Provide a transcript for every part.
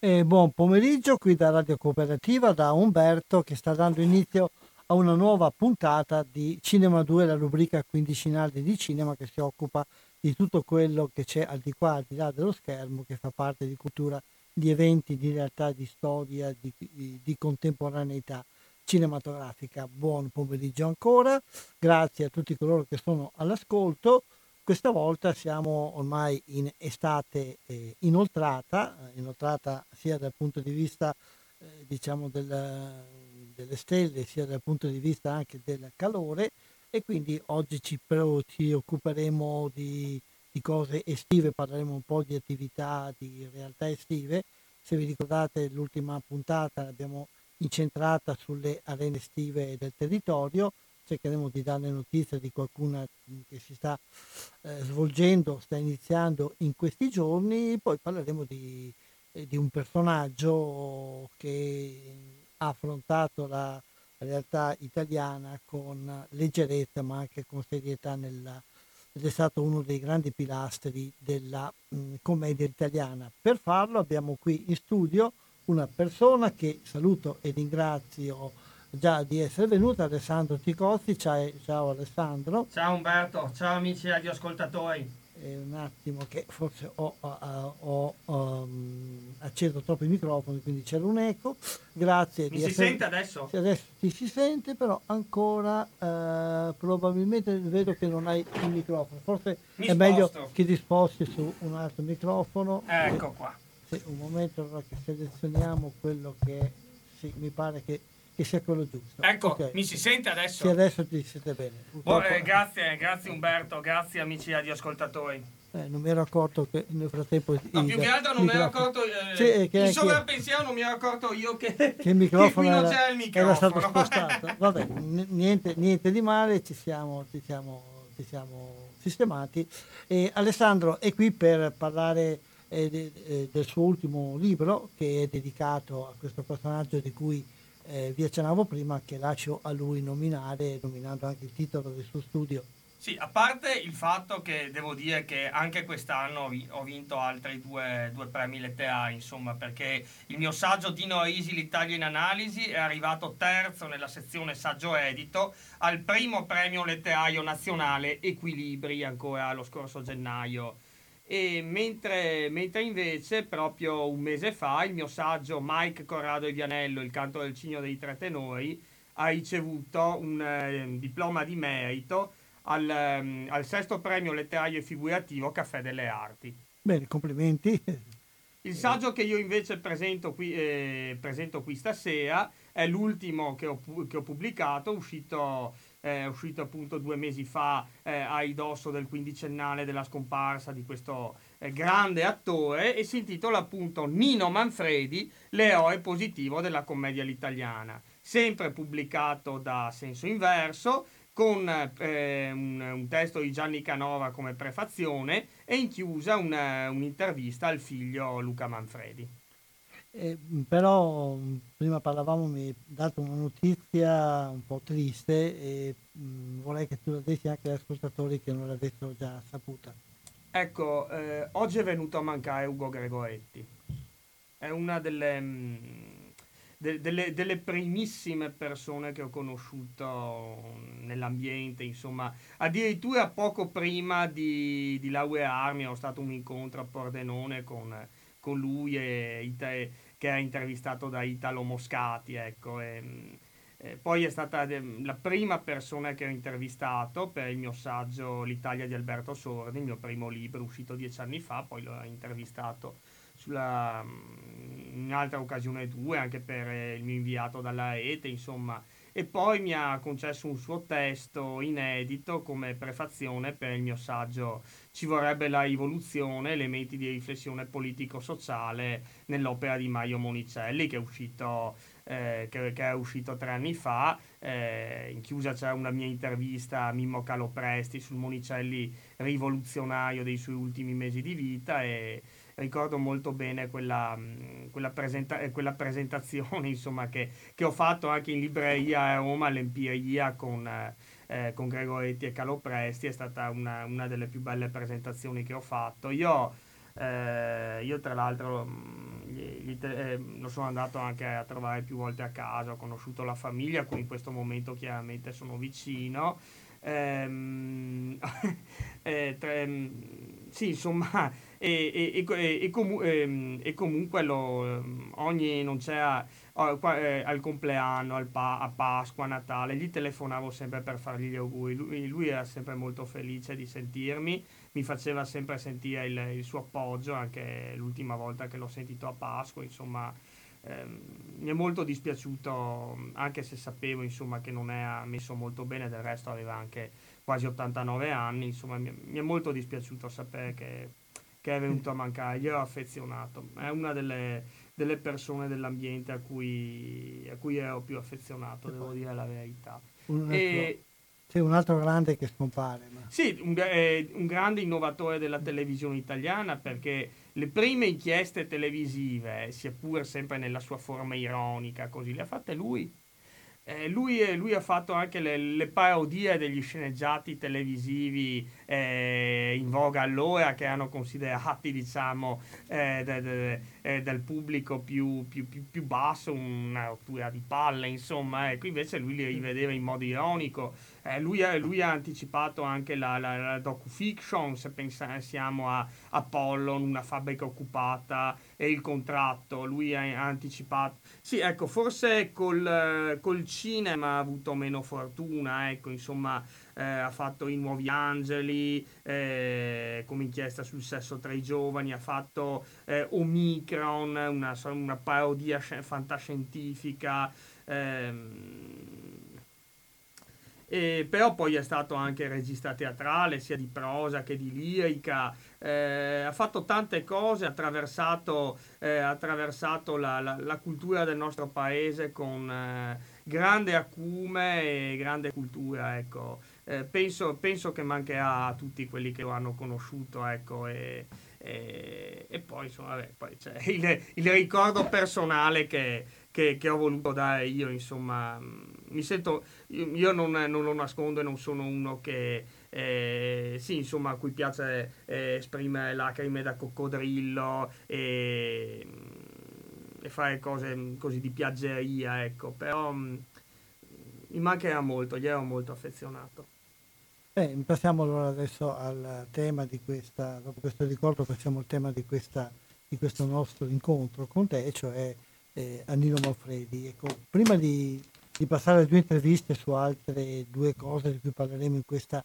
E buon pomeriggio qui da Radio Cooperativa da Umberto che sta dando inizio a una nuova puntata di Cinema 2, la rubrica quindicinale di cinema che si occupa di tutto quello che c'è al di qua, al di là dello schermo, che fa parte di cultura, di eventi, di realtà, di storia, di, di, di contemporaneità cinematografica. Buon pomeriggio ancora, grazie a tutti coloro che sono all'ascolto. Questa volta siamo ormai in estate eh, inoltrata, inoltrata sia dal punto di vista eh, diciamo del, delle stelle sia dal punto di vista anche del calore e quindi oggi ci, ci occuperemo di, di, cose estive, parleremo un po' di attività, di realtà estive. Se vi ricordate l'ultima puntata l'abbiamo incentrata sulle arene estive del territorio, cercheremo di dare notizia di qualcuna che si sta eh, svolgendo, sta iniziando in questi giorni, poi parleremo di, eh, di un personaggio che ha affrontato la realtà italiana con leggerezza ma anche con serietà nella, ed è stato uno dei grandi pilastri della mh, commedia italiana. Per farlo abbiamo qui in studio una persona che saluto e ringrazio già di essere venuta, Alessandro Ticozzi. Ciao, ciao Alessandro. Ciao Umberto, ciao amici radioascoltatori eh, un attimo che forse ho, ho, ho um, acceso troppo i microfoni, quindi c'era un eco. Grazie. Mi si essere... sente adesso? Adesso ti si sente, però ancora uh, probabilmente vedo che non hai il microfono. Forse Mi è sposto. meglio che ti sposti su un altro microfono. Ecco qua. Sì, un momento allora che selezioniamo quello che sì, mi pare che che sia quello giusto. Ecco, okay. mi si sente adesso? Sì, adesso ti sente bene. Oh, eh, grazie, grazie Umberto, grazie amici radioascoltatori. Eh, non mi ero accorto che nel frattempo. No, più che altro non mi ero accorto. Eh, sì, eh, che, il sovrappensiero non mi ero accorto io che, che il microfono, era, il microfono. era, stato spostato. Vabbè, niente, niente, di male, ci siamo, ci siamo, ci siamo sistemati. E Alessandro è qui per parlare eh, de, eh, del suo ultimo libro che è dedicato a questo personaggio di cui eh, vi accennavo prima che lascio a lui nominare, nominando anche il titolo del suo studio. Sì, a parte il fatto che devo dire che anche quest'anno ho vinto altri due, due premi letterari, insomma, perché il mio saggio Dino Risi, l'Italia in analisi, è arrivato terzo nella sezione saggio edito al primo premio letterario nazionale Equilibri ancora lo scorso gennaio e mentre, mentre, invece proprio un mese fa il mio saggio Mike Corrado e Vianello, il canto del cigno dei tre tenori, ha ricevuto un eh, diploma di merito al, um, al, sesto premio letterario e figurativo Caffè delle Arti. Bene, complimenti. Il saggio che io invece presento qui, eh, presento qui stasera è l'ultimo che ho, che ho pubblicato, uscito è uscito appunto due mesi fa eh, a ridosso del quindicennale della scomparsa di questo eh, grande attore e si intitola appunto Nino Manfredi, l'eroe positivo della commedia all'italiana, sempre pubblicato da Senso Inverso con eh, un, un, testo di Gianni Canova come prefazione e in chiusa un, un'intervista al figlio Luca Manfredi. Eh, però prima parlavamo, mi hai dato una notizia un po' triste e mh, vorrei che tu la dessi anche agli ascoltatori che non l'avessero già saputa. Ecco, eh, oggi è venuto a mancare Ugo Gregoretti. È una delle, mh, de, delle, delle, primissime persone che ho conosciuto nell'ambiente, insomma, addirittura poco prima di, di laurearmi ho stato un incontro a Pordenone con, con lui e, e che è intervistato da Italo Moscati, ecco. E, eh, poi è stata la prima persona che ho intervistato per il mio saggio L'Italia di Alberto Sordi, il mio primo libro uscito dieci anni fa, poi l'ho intervistato sulla, in un'altra occasione due, anche per eh, il mio inviato dalla rete, insomma. E poi mi ha concesso un suo testo inedito come prefazione per il mio saggio Ci vorrebbe la rivoluzione, elementi di riflessione politico-sociale nell'opera di Mario Monicelli, che è uscito eh, che, che, è uscito tre anni fa. Eh, in chiusa c'è una mia intervista a Mimmo Calopresti sul Monicelli rivoluzionario dei suoi ultimi mesi di vita e ricordo molto bene quella, quella, presenta- quella presentazione insomma, che, che, ho fatto anche in libreria a Roma all'Empiria con, eh, con Gregoretti e Calopresti, è stata una, una, delle più belle presentazioni che ho fatto. Io, eh, io tra l'altro gli, gli te- eh, lo sono andato anche a trovare più volte a casa, ho conosciuto la famiglia a in questo momento chiaramente sono vicino. Ehm, eh, tre, sì, insomma, e, e, e, comu- ehm, e, comunque lo, ogni, non c'era eh, al compleanno, al pa- a Pasqua, a Natale, gli telefonavo sempre per fargli gli auguri. Lui, lui, era sempre molto felice di sentirmi, mi faceva sempre sentire il, il suo appoggio, anche l'ultima volta che l'ho sentito a Pasqua, insomma eh, mi è molto dispiaciuto, anche se sapevo insomma, che non è messo molto bene, del resto aveva anche quasi 89 anni, insomma mi, mi è molto dispiaciuto sapere che, che, è venuto a mancare, io ero affezionato, è una delle, delle persone dell'ambiente a cui, a cui, ero più affezionato, devo dire la verità. Un altro, sì, un altro grande che scompare. Ma... Sì, un, eh, un grande innovatore della televisione italiana perché le prime inchieste televisive, sia pur sempre nella sua forma ironica, così le ha fatte lui. Eh, lui, lui, ha fatto anche le, le, parodie degli sceneggiati televisivi eh, in voga allora che erano considerati diciamo eh, de, de, de, del pubblico più, più, più, più, basso una rottura di palle insomma ecco. Invece lui li rivedeva in modo ironico eh, lui, lui, ha anticipato anche la, la, la docu-fiction se pensiamo a Apollon una fabbrica occupata e il contratto lui ha, ha anticipato sì ecco forse col, col cinema ha avuto meno fortuna, ecco, insomma, eh, ha fatto I Nuovi Angeli, eh, come inchiesta sul sesso tra i giovani, ha fatto eh, Omicron, una, una parodia fantascientifica. Ehm, e, però poi è stato anche regista teatrale, sia di prosa che di lirica, eh, ha fatto tante cose, ha attraversato, eh, attraversato la, la, la, cultura del nostro paese con eh, grande acume e grande cultura. Ecco. Eh, penso, penso, che mancherà a tutti quelli che lo hanno conosciuto. Ecco, e, e, e, poi, insomma, vabbè, poi c'è il, il ricordo personale che, che, che, ho voluto dare io. Insomma, mi sento io, non, non, lo nascondo e non sono uno che, eh, sì, insomma, a cui piace eh, esprimere lacrime da coccodrillo e, mm, e, fare cose così di piaggeria, ecco, però mh, mm, mi mancherà molto, gli ero molto affezionato. Beh, passiamo allora adesso al tema di questa, dopo questo ricordo passiamo al tema di, questa, di questo nostro incontro con te, cioè eh, Annino Manfredi. Ecco, prima di di passare a due interviste su altre due cose di cui parleremo in questa,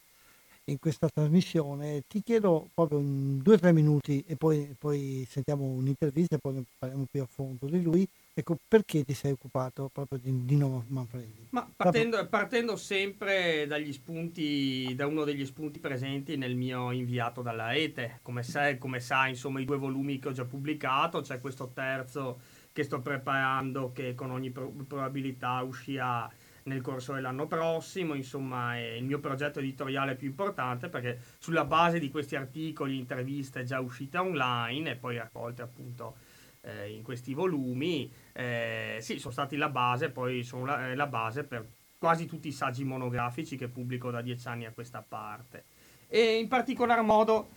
in questa trasmissione, ti chiedo proprio in due o tre minuti e poi, poi sentiamo un'intervista e poi parliamo più a fondo di lui. Ecco, perché ti sei occupato proprio di Dino Manfredi? Ma partendo, partendo, sempre dagli spunti, da uno degli spunti presenti nel mio inviato dalla rete, come sai, come sai insomma i due volumi che ho già pubblicato, c'è questo terzo che sto preparando che con ogni pro- probabilità uscirà nel corso dell'anno prossimo, insomma è il mio progetto editoriale più importante perché sulla base di questi articoli, interviste già uscite online e poi raccolte appunto eh, in questi volumi, eh, sì, sono stati la base, poi sono la, eh, la, base per quasi tutti i saggi monografici che pubblico da dieci anni a questa parte. E in particolar modo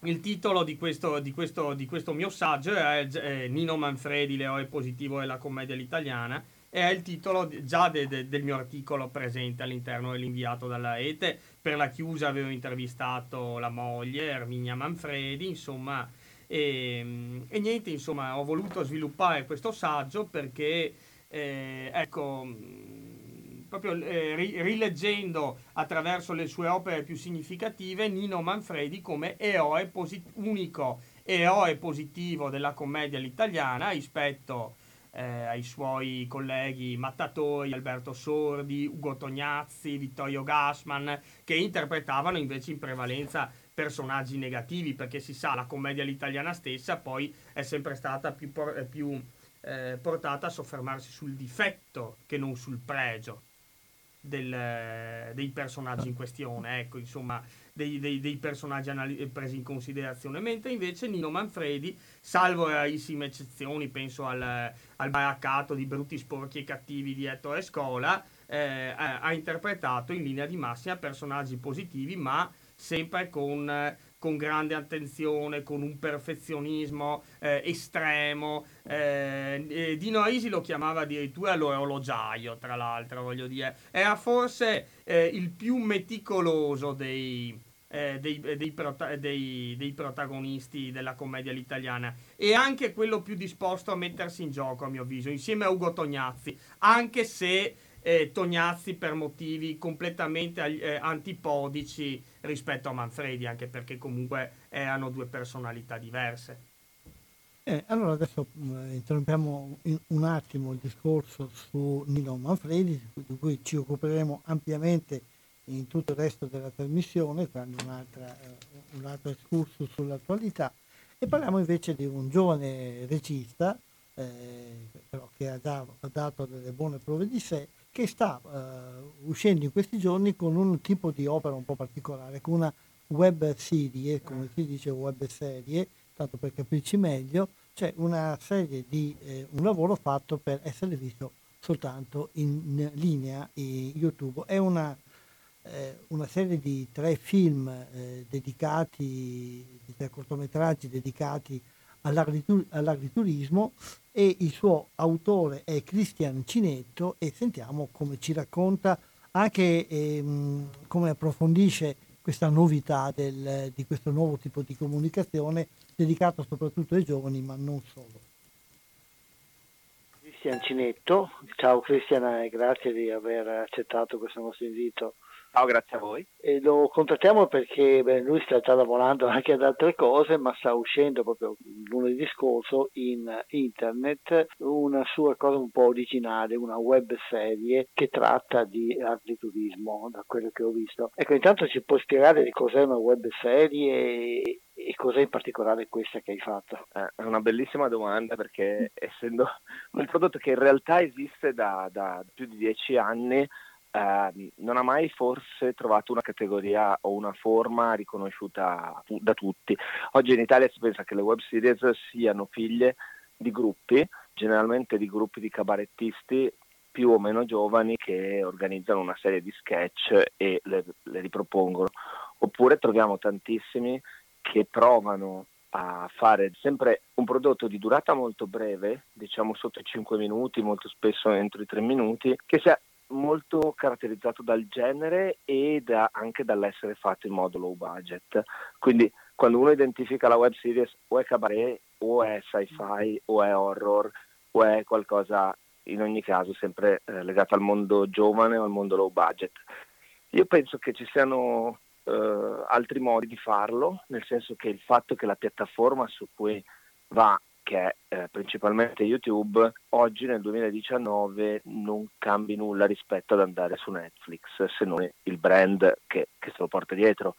il titolo di questo, di questo, di questo mio saggio è, è Nino Manfredi, l'eroe positivo della commedia all'italiana, e è il titolo già de, de, del mio articolo presente all'interno dell'inviato dalla Ete. Per la chiusa avevo intervistato la moglie, Erminia Manfredi, insomma, e, ehm, e, niente, insomma, ho voluto sviluppare questo saggio perché, eh, ecco, proprio eh, rileggendo attraverso le sue opere più significative Nino Manfredi come eroe posit- unico eroe positivo della commedia all'italiana rispetto eh, ai suoi colleghi Mattatori, Alberto Sordi, Ugo Tognazzi, Vittorio Gassman, che interpretavano invece in prevalenza personaggi negativi, perché si sa, la commedia all'italiana stessa poi è sempre stata più, por- più eh, portata a soffermarsi sul difetto che non sul pregio del, dei personaggi in questione, ecco, insomma, dei, dei, dei personaggi anali- presi in considerazione, mentre invece Nino Manfredi, salvo rarissime eccezioni, penso al, al baraccato di brutti, sporchi e cattivi di Ettore Scola, eh, ha interpretato in linea di massima personaggi positivi, ma sempre con, con grande attenzione, con un perfezionismo eh, estremo. Eh, Dino Risi lo chiamava addirittura l'orologiaio, tra l'altro, voglio dire. Era forse eh, il più meticoloso dei, eh, dei, dei, prota- dei, dei, protagonisti della commedia italiana e anche quello più disposto a mettersi in gioco, a mio avviso, insieme a Ugo Tognazzi, anche se eh, Tognazzi per motivi completamente eh, antipodici rispetto a Manfredi, anche perché comunque erano due personalità diverse. Eh, allora adesso mh, interrompiamo in, un attimo il discorso su Nino Manfredi, di cui ci occuperemo ampiamente in tutto il resto della trasmissione, quando un'altra, eh, un altro escurso sull'attualità, e parliamo invece di un giovane regista, eh, però che ha, già, ha dato delle buone prove di sé, che sta uh, uscendo in questi giorni con un tipo di opera un po' particolare, con una web serie, come si dice web serie, tanto per capirci meglio, cioè una serie di eh, un lavoro fatto per essere visto soltanto in linea in YouTube. È una, eh, una serie di tre film eh, dedicati, di tre cortometraggi dedicati all'agriturismo e il suo autore è Cristian Cinetto e sentiamo come ci racconta anche ehm, come approfondisce questa novità del, di questo nuovo tipo di comunicazione dedicato soprattutto ai giovani ma non solo. Cristian Cinetto, ciao Cristian e grazie di aver accettato questo nostro invito. Ciao, grazie a voi. E lo contattiamo perché beh, lui sta già lavorando anche ad altre cose, ma sta uscendo proprio lunedì scorso in internet una sua cosa un po' originale, una web serie che tratta di agriturismo, da quello che ho visto. Ecco, intanto ci puoi spiegare di cos'è una web serie e cos'è in particolare questa che hai fatto? Eh, è una bellissima domanda perché essendo un prodotto che in realtà esiste da, da più di dieci anni, eh, non ha mai forse trovato una categoria o una forma riconosciuta da tutti. Oggi in Italia si pensa che le web series siano figlie di gruppi, generalmente di gruppi di cabarettisti più o meno giovani che organizzano una serie di sketch e le, le ripropongono. Oppure troviamo tantissimi che provano a fare sempre un prodotto di durata molto breve, diciamo sotto i 5 minuti, molto spesso entro i 3 minuti, che sia molto caratterizzato dal genere e da, anche dall'essere fatto in modo low budget. Quindi quando uno identifica la web series o è cabaret o è sci-fi o è horror o è qualcosa in ogni caso sempre eh, legato al mondo giovane o al mondo low budget. Io penso che ci siano eh, altri modi di farlo, nel senso che il fatto che la piattaforma su cui va che eh, principalmente YouTube, oggi nel 2019 non cambi nulla rispetto ad andare su Netflix, se non il brand che, che se lo porta dietro.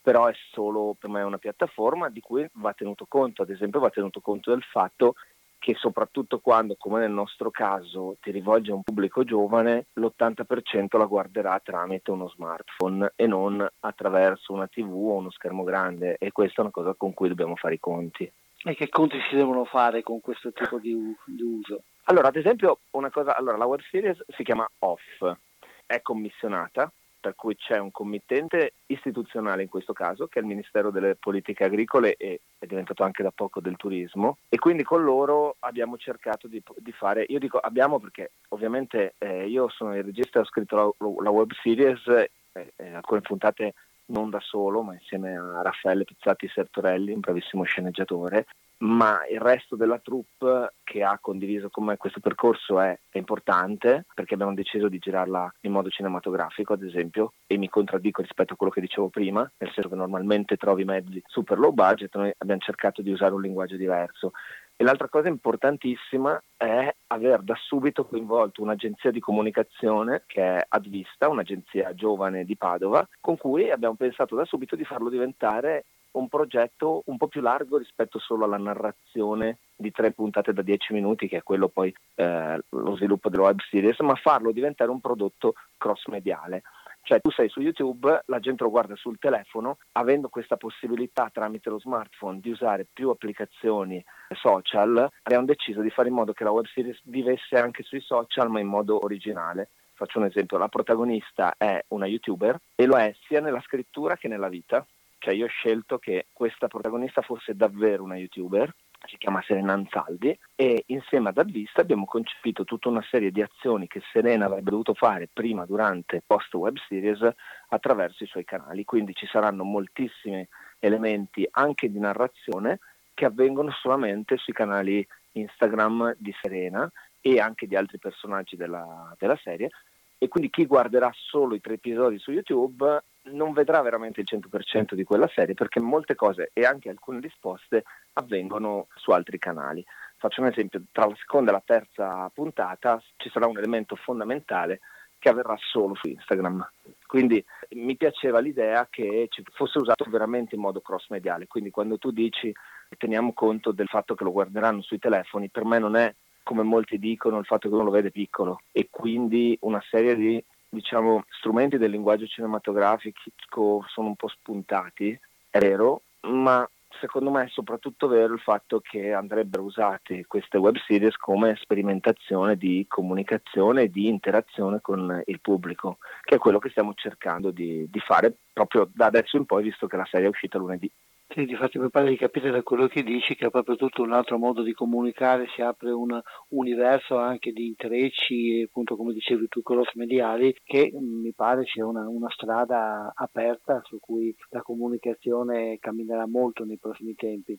Però è solo per me una piattaforma di cui va tenuto conto, ad esempio va tenuto conto del fatto che soprattutto quando, come nel nostro caso, ti rivolge a un pubblico giovane, l'80% la guarderà tramite uno smartphone e non attraverso una TV o uno schermo grande e questa è una cosa con cui dobbiamo fare i conti. E che conti si devono fare con questo tipo di, di uso? Allora, ad esempio, una cosa, allora, la web series si chiama Off, è commissionata, per cui c'è un committente istituzionale in questo caso, che è il Ministero delle Politiche Agricole e è diventato anche da poco del turismo, e quindi con loro abbiamo cercato di, di fare, io dico abbiamo perché ovviamente eh, io sono il regista, ho scritto la, la web series, eh, eh, alcune puntate non da solo, ma insieme a Raffaele Pizzati Sertorelli, un bravissimo sceneggiatore, ma il resto della troupe che ha condiviso con me questo percorso è, è, importante perché abbiamo deciso di girarla in modo cinematografico, ad esempio, e mi contraddico rispetto a quello che dicevo prima, nel senso che normalmente trovi mezzi super low budget, noi abbiamo cercato di usare un linguaggio diverso. E l'altra cosa importantissima è aver da subito coinvolto un'agenzia di comunicazione che è Advista, un'agenzia giovane di Padova, con cui abbiamo pensato da subito di farlo diventare un progetto un po' più largo rispetto solo alla narrazione di tre puntate da dieci minuti, che è quello poi eh, lo sviluppo della web series, ma farlo diventare un prodotto cross mediale. Cioè tu sei su YouTube, la gente lo guarda sul telefono, avendo questa possibilità tramite lo smartphone di usare più applicazioni social, abbiamo deciso di fare in modo che la web series vivesse anche sui social ma in modo originale. Faccio un esempio, la protagonista è una youtuber e lo è sia nella scrittura che nella vita. Cioè io ho scelto che questa protagonista fosse davvero una youtuber, si chiama Serena Anzaldi e insieme ad Advista abbiamo concepito tutta una serie di azioni che Serena avrebbe dovuto fare prima, durante e post web series attraverso i suoi canali. Quindi ci saranno moltissimi elementi anche di narrazione che avvengono solamente sui canali Instagram di Serena e anche di altri personaggi della, della serie e quindi chi guarderà solo i tre episodi su YouTube non vedrà veramente il 100% di quella serie perché molte cose e anche alcune risposte avvengono su altri canali. Faccio un esempio, tra la seconda e la terza puntata ci sarà un elemento fondamentale che avverrà solo su Instagram. Quindi mi piaceva l'idea che fosse usato veramente in modo cross mediale, quindi quando tu dici teniamo conto del fatto che lo guarderanno sui telefoni, per me non è come molti dicono il fatto che uno lo vede piccolo e quindi una serie di diciamo, strumenti del linguaggio cinematografico sono un po' spuntati, è vero, ma secondo me è soprattutto vero il fatto che andrebbero usate queste web series come sperimentazione di comunicazione e di interazione con il pubblico, che è quello che stiamo cercando di, di fare proprio da adesso in poi, visto che la serie è uscita lunedì. Sì, difatti mi pare di capire da quello che dici che è proprio tutto un altro modo di comunicare, si apre un universo anche di intrecci, appunto come dicevi tu, cross mediali, che mi pare sia una, una strada aperta su cui la comunicazione camminerà molto nei prossimi tempi.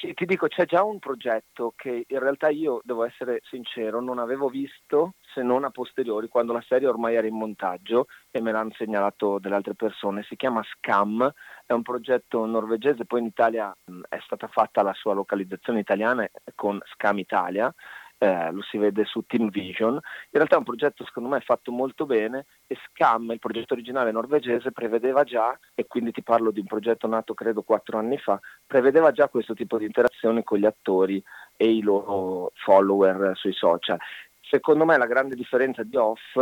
Sì, ti dico, c'è già un progetto che in realtà io, devo essere sincero, non avevo visto se non a posteriori, quando la serie ormai era in montaggio e me l'hanno segnalato delle altre persone. Si chiama Scam, è un progetto norvegese, poi in Italia è stata fatta la sua localizzazione italiana con Scam Italia eh, lo si vede su Team Vision. In realtà è un progetto secondo me fatto molto bene e Scam, il progetto originale norvegese, prevedeva già, e quindi ti parlo di un progetto nato credo quattro anni fa, prevedeva già questo tipo di interazione con gli attori e i loro follower sui social. Secondo me la grande differenza di Off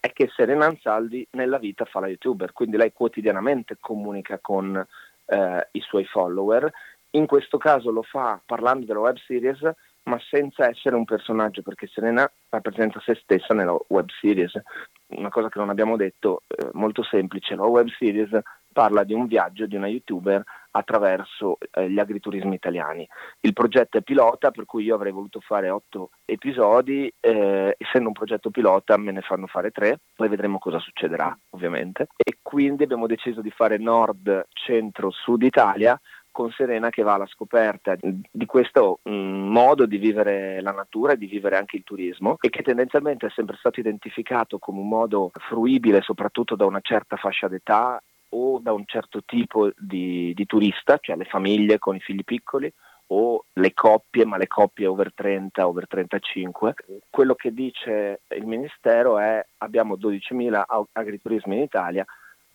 è che Serena Ansaldi nella vita fa la youtuber, quindi lei quotidianamente comunica con eh, i suoi follower. In questo caso lo fa parlando della web series ma senza essere un personaggio, perché Serena rappresenta se stessa nella web series. Una cosa che non abbiamo detto, eh, molto semplice, la web series parla di un viaggio di una youtuber attraverso eh, gli agriturismi italiani. Il progetto è pilota, per cui io avrei voluto fare otto episodi, eh, essendo un progetto pilota me ne fanno fare tre, poi vedremo cosa succederà ovviamente. E quindi abbiamo deciso di fare nord, centro, sud Italia con Serena che va alla scoperta di questo mm, modo di vivere la natura e di vivere anche il turismo e che tendenzialmente è sempre stato identificato come un modo fruibile soprattutto da una certa fascia d'età o da un certo tipo di, di turista, cioè le famiglie con i figli piccoli o le coppie, ma le coppie over 30, over 35. Quello che dice il Ministero è abbiamo 12.000 agriturismi in Italia,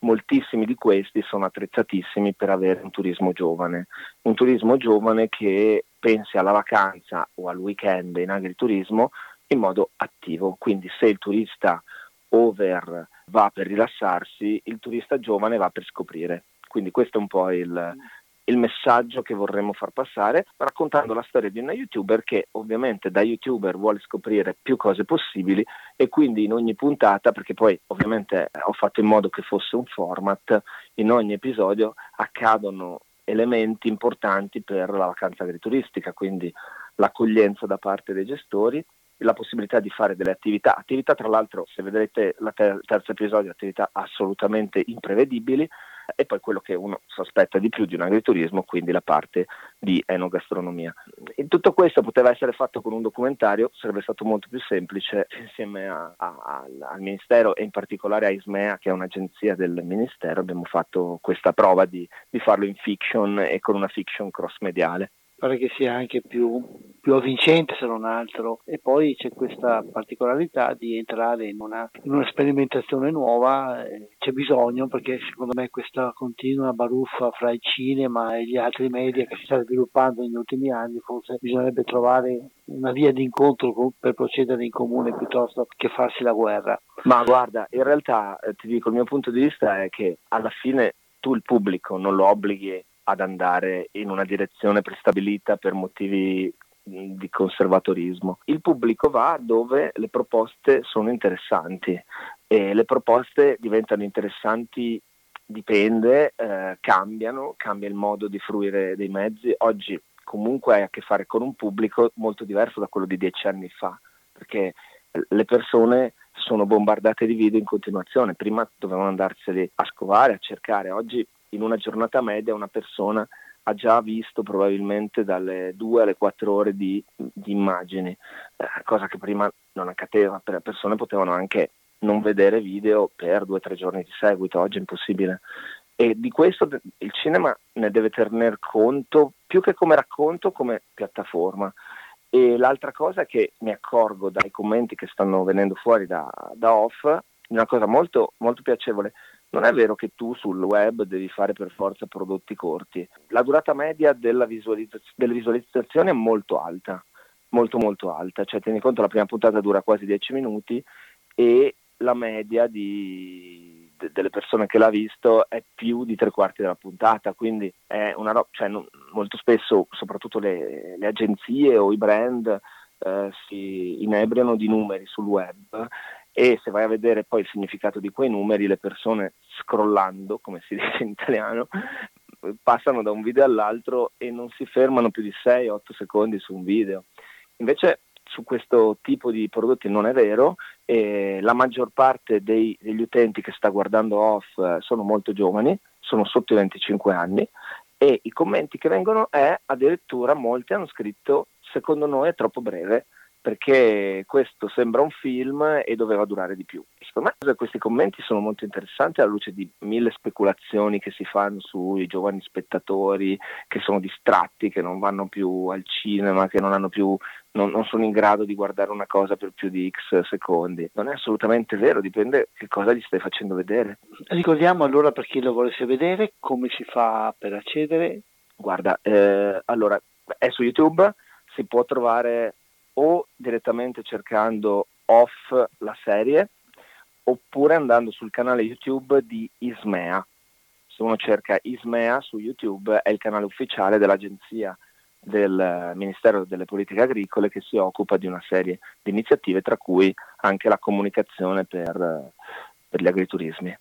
moltissimi di questi sono attrezzatissimi per avere un turismo giovane, un turismo giovane che pensi alla vacanza o al weekend in agriturismo in modo attivo, quindi se il turista over va per rilassarsi, il turista giovane va per scoprire. Quindi questo è un po' il, il messaggio che vorremmo far passare, raccontando la storia di una youtuber che ovviamente da youtuber vuole scoprire più cose possibili e quindi in ogni puntata, perché poi ovviamente ho fatto in modo che fosse un format, in ogni episodio accadono elementi importanti per la vacanza agrituristica, quindi l'accoglienza da parte dei gestori, la possibilità di fare delle attività, attività tra l'altro se vedrete il ter- terzo episodio, attività assolutamente imprevedibili e poi quello che uno sospetta di più di un agriturismo, quindi la parte di enogastronomia. E tutto questo poteva essere fatto con un documentario, sarebbe stato molto più semplice insieme a, a, al Ministero e in particolare a Ismea che è un'agenzia del Ministero, abbiamo fatto questa prova di, di farlo in fiction e con una fiction cross mediale pare che sia anche più, più, avvincente se non altro. E poi c'è questa particolarità di entrare in una, in una sperimentazione nuova eh, c'è bisogno perché secondo me questa continua baruffa fra il cinema e gli altri media che si sta sviluppando negli ultimi anni forse bisognerebbe trovare una via di incontro per procedere in comune piuttosto che farsi la guerra. Ma guarda in realtà eh, ti dico il mio punto di vista è che alla fine tu il pubblico non lo obblighi ad andare in una direzione prestabilita per motivi di conservatorismo. Il pubblico va dove le proposte sono interessanti e le proposte diventano interessanti dipende, eh, cambiano, cambia il modo di fruire dei mezzi. Oggi comunque hai a che fare con un pubblico molto diverso da quello di dieci anni fa, perché le persone sono bombardate di video in continuazione. Prima dovevano andarseli a scovare, a cercare, oggi in una giornata media una persona ha già visto probabilmente dalle 2 alle 4 ore di, di immagini, eh, cosa che prima non accadeva, le persone potevano anche non vedere video per 2-3 giorni di seguito, oggi è impossibile. E di questo il cinema ne deve tener conto più che come racconto, come piattaforma. E l'altra cosa che mi accorgo dai commenti che stanno venendo fuori da, da off, una cosa molto, molto piacevole, non è vero che tu sul web devi fare per forza prodotti corti. La durata media visualizz- delle visualizzazioni è molto alta, molto molto alta. Cioè tieni conto la prima puntata dura quasi 10 minuti e la media di, de, delle persone che l'ha visto è più di tre quarti della puntata, quindi è una roba, cioè, non, molto spesso soprattutto le, le agenzie o i brand eh, si inebriano di numeri sul web e se vai a vedere poi il significato di quei numeri, le persone scrollando, come si dice in italiano, passano da un video all'altro e non si fermano più di 6-8 secondi su un video. Invece su questo tipo di prodotti non è vero e la maggior parte dei, degli utenti che sta guardando off eh, sono molto giovani, sono sotto i 25 anni e i commenti che vengono è addirittura molti hanno scritto secondo noi è troppo breve perché questo sembra un film e doveva durare di più. Secondo me questi commenti sono molto interessanti alla luce di mille speculazioni che si fanno sui giovani spettatori che sono distratti, che non vanno più al cinema, che non, più, non, non sono in grado di guardare una cosa per più di X secondi. Non è assolutamente vero, dipende che cosa gli stai facendo vedere. Ricordiamo allora per chi lo volesse vedere come si fa per accedere. Guarda, eh, allora è su YouTube, si può trovare o direttamente cercando off la serie oppure andando sul canale YouTube di Ismea. Se uno cerca Ismea su YouTube è il canale ufficiale dell'agenzia del Ministero delle Politiche Agricole che si occupa di una serie di iniziative, tra cui anche la comunicazione per, per gli agriturismi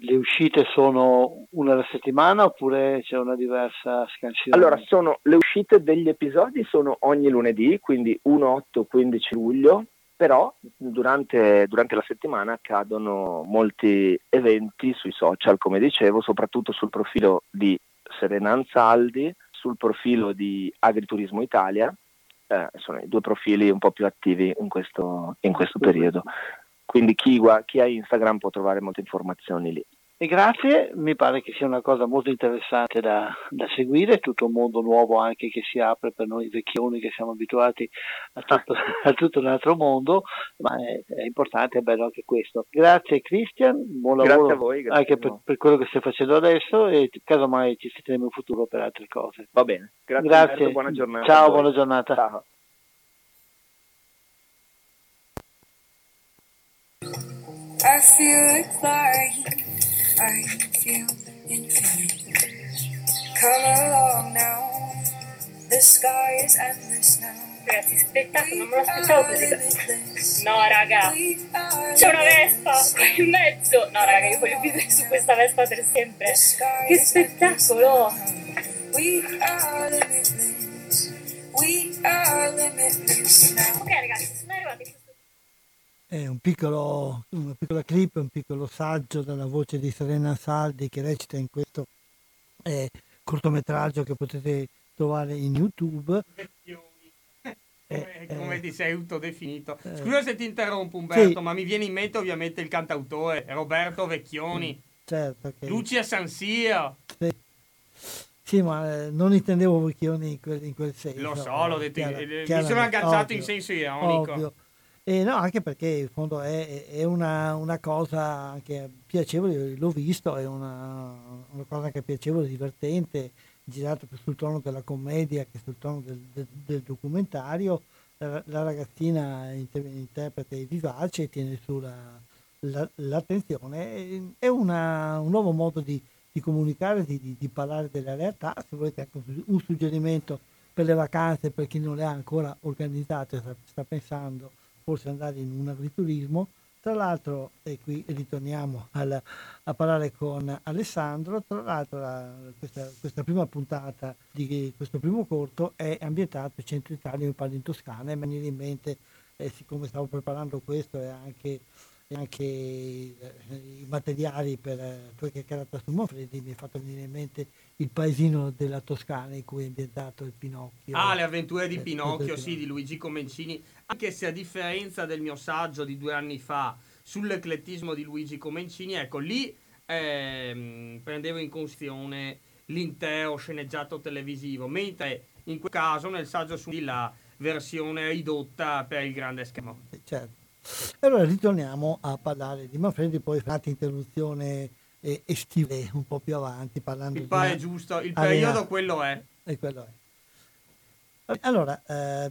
le uscite sono una alla settimana oppure c'è una diversa scansione? Allora, sono, le uscite degli episodi sono ogni lunedì, quindi 1, 8, 15 luglio, però durante, durante, la settimana accadono molti eventi sui social, come dicevo, soprattutto sul profilo di Serena Anzaldi, sul profilo di Agriturismo Italia, eh, sono i due profili un po' più attivi in questo, in questo periodo. Quindi chi, chi ha Instagram può trovare molte informazioni lì. E grazie, mi pare che sia una cosa molto interessante da, da, seguire, tutto un mondo nuovo anche che si apre per noi vecchioni che siamo abituati a tutto, a tutto un altro mondo, ma è, è, importante, è bello anche questo. Grazie Cristian, buon lavoro voi, anche per, per, quello che stai facendo adesso e casomai ci sentiamo in futuro per altre cose. Va bene, grazie, grazie. Alberto, buona giornata. Ciao, buona giornata. Ciao. I feel like flying. I feel infinite. Come along. Ragazzi, spettacolo, non me lo aspettavo così. No, raga, c'è una Vespa qua in mezzo. No, raga, io voglio vivere su questa Vespa per sempre. Che spettacolo! Ok, ragazzi, sono arrivati. È un piccolo, una piccola clip, un piccolo saggio dalla voce di Serena Saldi che recita in questo eh, cortometraggio che potete trovare in YouTube. Eh, come eh, ti sei autodefinito. Eh, Scusa se ti interrompo Umberto, sì. ma mi viene in mente ovviamente il cantautore Roberto Vecchioni. Certo che... Lucia Sansia. Sì. Sì, ma eh, non intendevo Vecchioni in quel, in quel senso. Lo so, l'ho detto, chiaro, mi sono agganciato ovvio, in senso ironico. Ovvio. E no, anche perché in fondo è, è una, una, cosa anche piacevole, l'ho visto, è una, una, cosa anche piacevole, divertente, girato più sul tono della commedia che sul tono del, del, del documentario. La, la ragazzina inter, interpreta e vivace e tiene su la, la, l'attenzione. È una, un nuovo modo di, di comunicare, di, di, parlare della realtà. Se volete anche un suggerimento per le vacanze, per chi non le ha ancora organizzate, sta, sta pensando forse andare in un agriturismo. Tra l'altro, e qui ritorniamo al, a parlare con Alessandro, tra l'altro la, questa, questa, prima puntata di questo primo corto è ambientato in centro Italia, mi parlo in Toscana, e mi viene in mente, eh, siccome stavo preparando questo e anche, e anche eh, i materiali per eh, tua chiacchierata su Manfredi, mi è fatto venire in mente il paesino della Toscana in cui è ambientato il Pinocchio. Ah, le avventure di eh, Pinocchio, sì, di Luigi Comencini. Anche se a differenza del mio saggio di due anni fa sull'eclettismo di Luigi Comencini, ecco, lì ehm, prendevo in considerazione l'intero sceneggiato televisivo, mentre in quel caso nel saggio su la versione ridotta per il grande schermo. Certo. Allora ritorniamo a parlare di Manfredi, poi fate interruzione e, e stile un po' più avanti parlando il di... è giusto, il periodo quello è. E quello è. Allora, eh,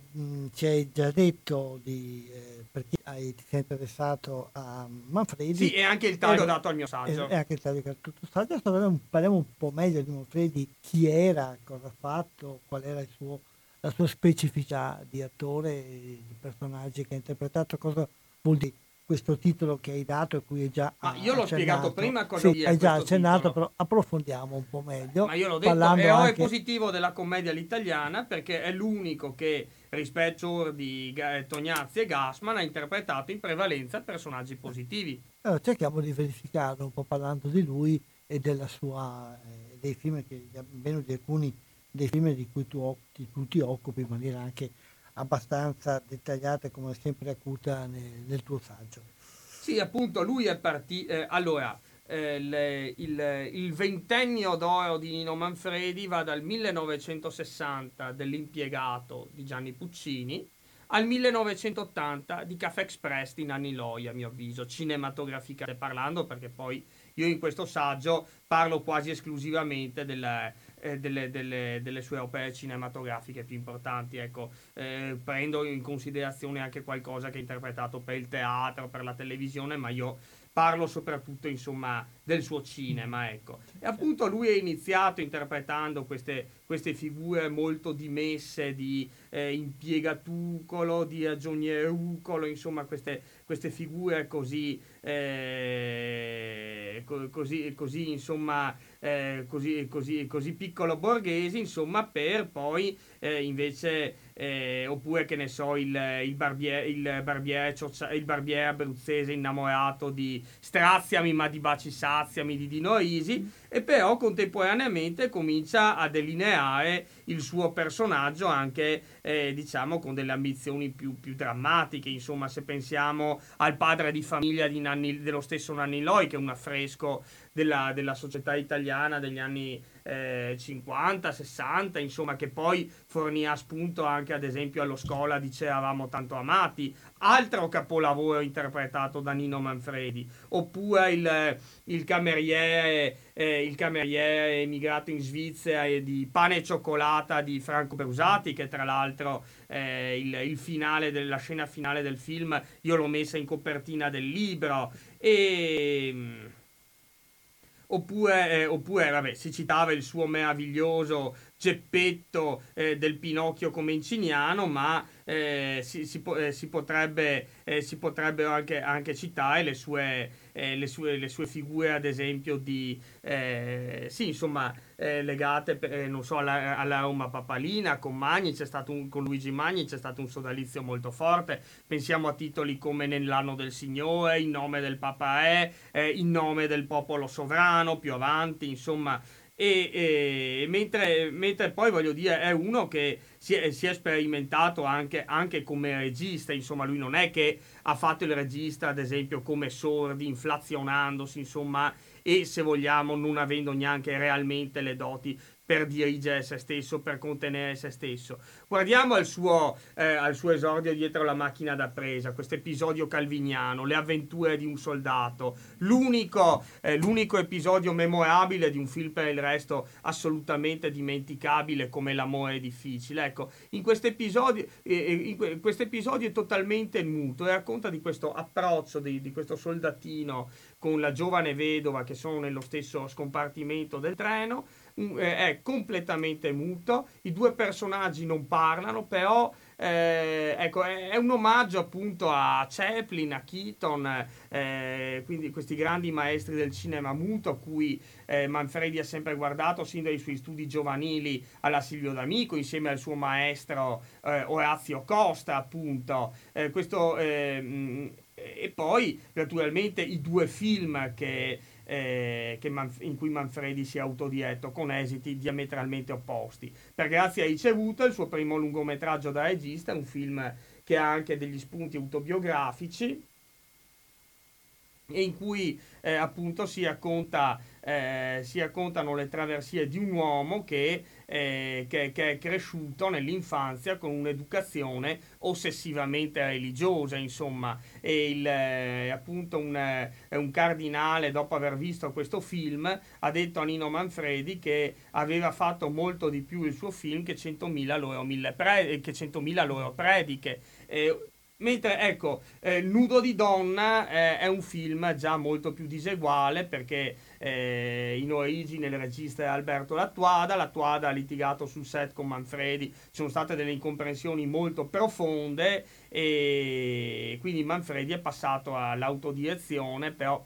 ci hai già detto di, eh, per chi hai, ti sei interessato a Manfredi. Sì, e anche il taglio dato al mio saggio. E anche il taglio dato al tuo saggio. Parliamo un po' meglio di Manfredi, chi era, cosa ha fatto, qual era suo, la sua specificità di attore, di personaggi che ha interpretato, cosa vuol dire questo titolo che hai dato e cui hai già Ma io l'ho accennato. spiegato prima cosa sì, hai già accennato, titolo. però approfondiamo un po' meglio. Ma io l'ho detto, è anche... positivo della commedia all'italiana perché è l'unico che rispetto di Tognazzi e Gassman ha interpretato in prevalenza personaggi positivi. Allora, cerchiamo di verificarlo un po' parlando di lui e della sua, eh, dei film che, almeno di alcuni dei film di cui tu, di cui ti occupi in maniera anche abbastanza dettagliata come sempre acuta nel, nel, tuo saggio. Sì, appunto, lui è partito... Eh, allora, eh, le, il, il, ventennio d'oro di Nino Manfredi va dal 1960 dell'impiegato di Gianni Puccini al 1980 di Caffè Express di Nanni Loi, a mio avviso, cinematograficamente parlando, perché poi io in questo saggio parlo quasi esclusivamente del, eh, delle, delle, delle, sue opere cinematografiche più importanti. Ecco, eh, prendo in considerazione anche qualcosa che ha interpretato per il teatro, per la televisione, ma io parlo soprattutto insomma del suo cinema ecco e appunto lui è iniziato interpretando queste, queste figure molto dimesse di eh, impiegatucolo di ragionierucolo insomma queste, queste figure così eh, così, così insomma eh, così, così, così piccolo borghesi insomma per poi eh, invece eh, oppure che ne so il, il, barbiere, il, barbiere, il barbiere abruzzese innamorato di Straziami ma di Baci Saziami di Dino Risi e però contemporaneamente comincia a delineare il suo personaggio anche eh, diciamo con delle ambizioni più, più, drammatiche. Insomma se pensiamo al padre di famiglia di Nanni, dello stesso Nanni Loi che è un affresco della, della società italiana degli anni eh, 50, 60, insomma, che poi fornì spunto anche ad esempio allo Scola di C'eravamo tanto amati, altro capolavoro interpretato da Nino Manfredi, oppure il, il, cameriere, eh, il cameriere emigrato in Svizzera di Pane e cioccolata di Franco Brusati, che tra l'altro eh, il, il finale della scena finale del film io l'ho messa in copertina del libro. E oppure, eh, oppure vabbè, si citava il suo meraviglioso Geppetto eh, del Pinocchio Comenciniano, ma eh, si, si, eh, si, potrebbe, eh, si potrebbero anche, anche, citare le sue, eh, le, sue, le sue, figure, ad esempio, di, eh, sì, insomma, legate non so, alla, alla, Roma Papalina, con, Magni, c'è stato un, con Luigi Magni c'è stato un sodalizio molto forte. Pensiamo a titoli come Nell'anno del Signore, In nome del Papa è, In nome del popolo sovrano, più avanti, insomma e, e mentre, mentre, poi voglio dire è uno che si è, si è sperimentato anche, anche, come regista insomma lui non è che ha fatto il regista ad esempio come Sordi inflazionandosi insomma e se vogliamo non avendo neanche realmente le doti per dirigere se stesso, per contenere se stesso. Guardiamo al suo, eh, al suo esordio dietro la macchina da presa, questo episodio calviniano, le avventure di un soldato, l'unico, eh, l'unico episodio memorabile di un film per il resto assolutamente dimenticabile come L'amore è difficile. Ecco, in questo episodio, eh, eh è totalmente muto e racconta di questo approccio di, di questo soldatino con la giovane vedova che sono nello stesso scompartimento del treno è completamente muto, i due personaggi non parlano, però eh, ecco, è, un omaggio appunto a Chaplin, a Keaton, eh, quindi questi grandi maestri del cinema muto a cui eh, Manfredi ha sempre guardato sin dai suoi studi giovanili alla Silvio D'Amico insieme al suo maestro eh, Orazio Costa appunto. Eh, questo, mm, e poi naturalmente i due film che eh, Manf- in cui Manfredi si è autodietto con esiti diametralmente opposti. Per Grazia ricevuta il suo primo lungometraggio da regista, un film che ha anche degli spunti autobiografici e in cui eh, appunto si, racconta, eh, si, raccontano le traversie di un uomo che, eh, che, che, è cresciuto nell'infanzia con un'educazione ossessivamente religiosa, insomma, e il, eh, appunto un, un, cardinale dopo aver visto questo film ha detto a Nino Manfredi che aveva fatto molto di più il suo film che 100.000 loro, pre- che 100.000 loro prediche. Mentre ecco, eh, Nudo di donna eh, è un film già molto più diseguale perché eh, in origine il regista è Alberto Lattuada, Lattuada ha litigato sul set con Manfredi, ci sono state delle incomprensioni molto profonde e quindi Manfredi è passato all'autodirezione, però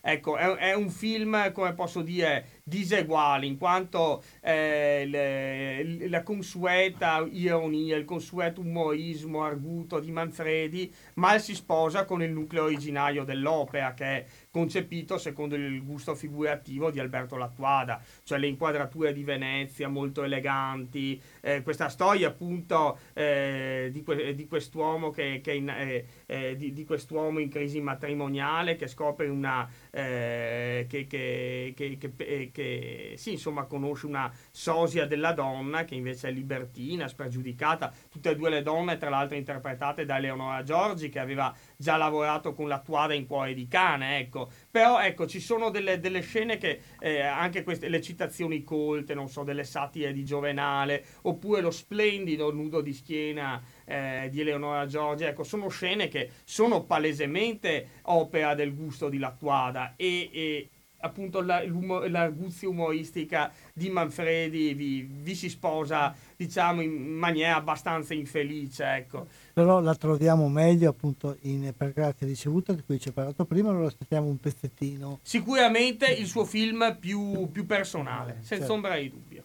ecco, è, è un film, come posso dire, diseguali, in quanto eh, le, la consueta ironia, il consueto umorismo arguto di Manfredi mal si sposa con il nucleo originario dell'opera, che è concepito secondo il gusto figurativo di Alberto Lattuada, cioè le inquadrature di Venezia molto eleganti, eh, questa storia appunto eh, di, que- di, quest'uomo che, che in, eh, eh di, di, quest'uomo in crisi matrimoniale che scopre una eh, che, che, che che sì, insomma, conosce una sosia della donna che invece è libertina, spregiudicata, tutte e due le donne tra l'altro interpretate da Eleonora Giorgi che aveva già lavorato con la tuada in cuore di cane, ecco. Però ecco, ci sono delle, delle scene che eh, anche queste, le citazioni colte, non so, delle satire di Giovenale, oppure lo splendido nudo di schiena eh, di Eleonora Giorgi, ecco, sono scene che sono palesemente opera del gusto di Lattuada e, e appunto la, l'arguzia umoristica di Manfredi vi, vi, si sposa diciamo in maniera abbastanza infelice ecco. però la troviamo meglio appunto in Per grazia ricevuta di cui ci hai parlato prima allora aspettiamo un pezzettino sicuramente il suo film più, più personale eh, senza certo. ombra di dubbio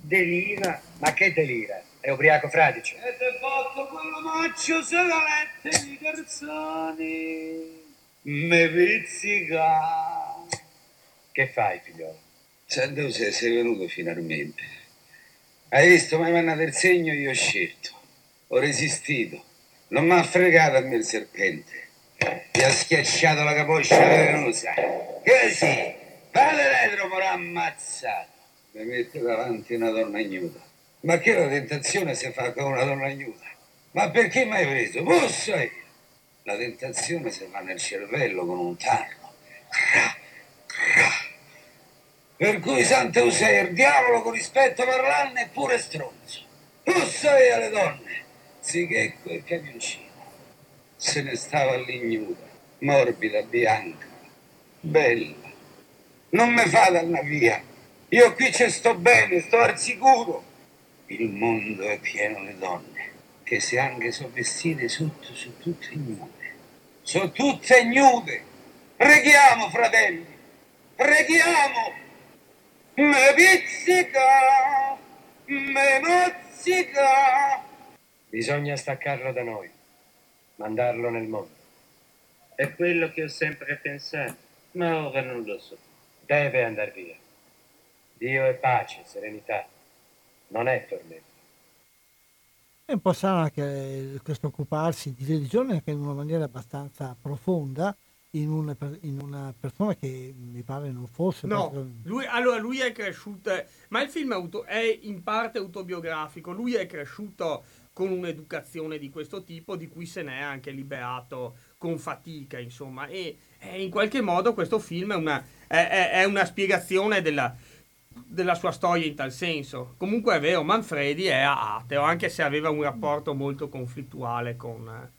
delira ma che delira è ubriaco fradicio. E te fatto quello maccio segalette di garzoni. Me pizzica. Che fai, figliolo? Sento se sei venuto finalmente. Hai visto, mai mandato il segno io ho scelto. Ho resistito. Non mi ha fregato a me il serpente. Ti ha schiacciato la capoccia venosa. Così. Vale retro, mi ha ammazzato. Mi mette davanti una donna ignuda. Ma che la tentazione si fa con una donna ignuda? Ma perché mai preso? Posso io. La tentazione si fa nel cervello con un tarlo. Cra, cra. Per cui Santa Eusea, il diavolo con rispetto per l'anno è pure stronzo. Posso io alle donne, sì che quel camioncino. se ne stava l'ignuda, morbida, bianca, bella. Non me fa dalla via. Io qui ci sto bene, sto al sicuro. Il mondo è pieno di donne che se anche sono vestite sotto sono tutte nude. Sono tutte nude. Preghiamo, fratelli, preghiamo. Me pizzica, me mozzica. Bisogna staccarlo da noi, mandarlo nel mondo. È quello che ho sempre pensato, ma ora non lo so. Deve andare via. Dio è pace, serenità, non è tormento. È un po' strano anche questo occuparsi di religione anche in una maniera abbastanza profonda in una, in una persona che mi pare non fosse. No, proprio- lui, allora lui è cresciuto, ma il film è, auto- è in parte autobiografico, lui è cresciuto con un'educazione di questo tipo di cui se n'è anche liberato con fatica, insomma, e, e in qualche modo questo film è una, è- è- è una spiegazione della, della sua storia in tal senso. Comunque è vero, Manfredi è ateo, anche se aveva un rapporto molto conflittuale con,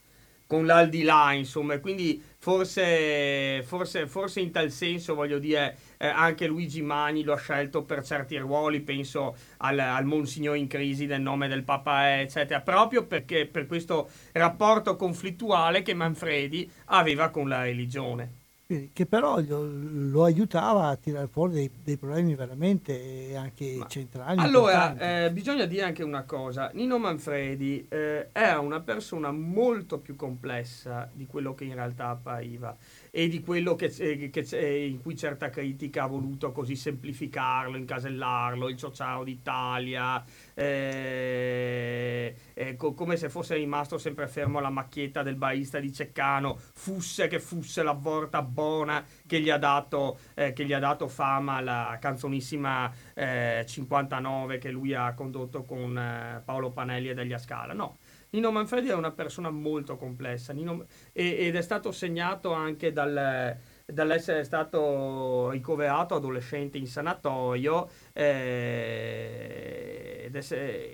con l'aldilà, insomma, quindi forse, forse, forse in tal senso, voglio dire, eh, anche Luigi Magni lo ha scelto per certi ruoli, penso al, al Monsignore in crisi del nome del Papa, eccetera, proprio perché per questo rapporto conflittuale che Manfredi aveva con la religione. Che però lo, aiutava a tirare fuori dei, dei problemi veramente anche centrali. Allora, eh, bisogna dire anche una cosa, Nino Manfredi eh, era una persona molto più complessa di quello che in realtà appariva e di quello che, eh, che- eh, in cui certa critica ha voluto così semplificarlo, incasellarlo, il ciao ciao d'Italia, eh, eh, co- come se fosse rimasto sempre fermo alla macchietta del barista di Ceccano, fusse che fosse la volta buona che gli ha dato, eh, che gli ha dato fama la canzonissima eh, 59 che lui ha condotto con eh, Paolo Panelli e Delia Scala. No, Nino Manfredi è una persona molto complessa Nino- ed è stato segnato anche dal- dall'essere stato ricoverato adolescente in sanatorio eh,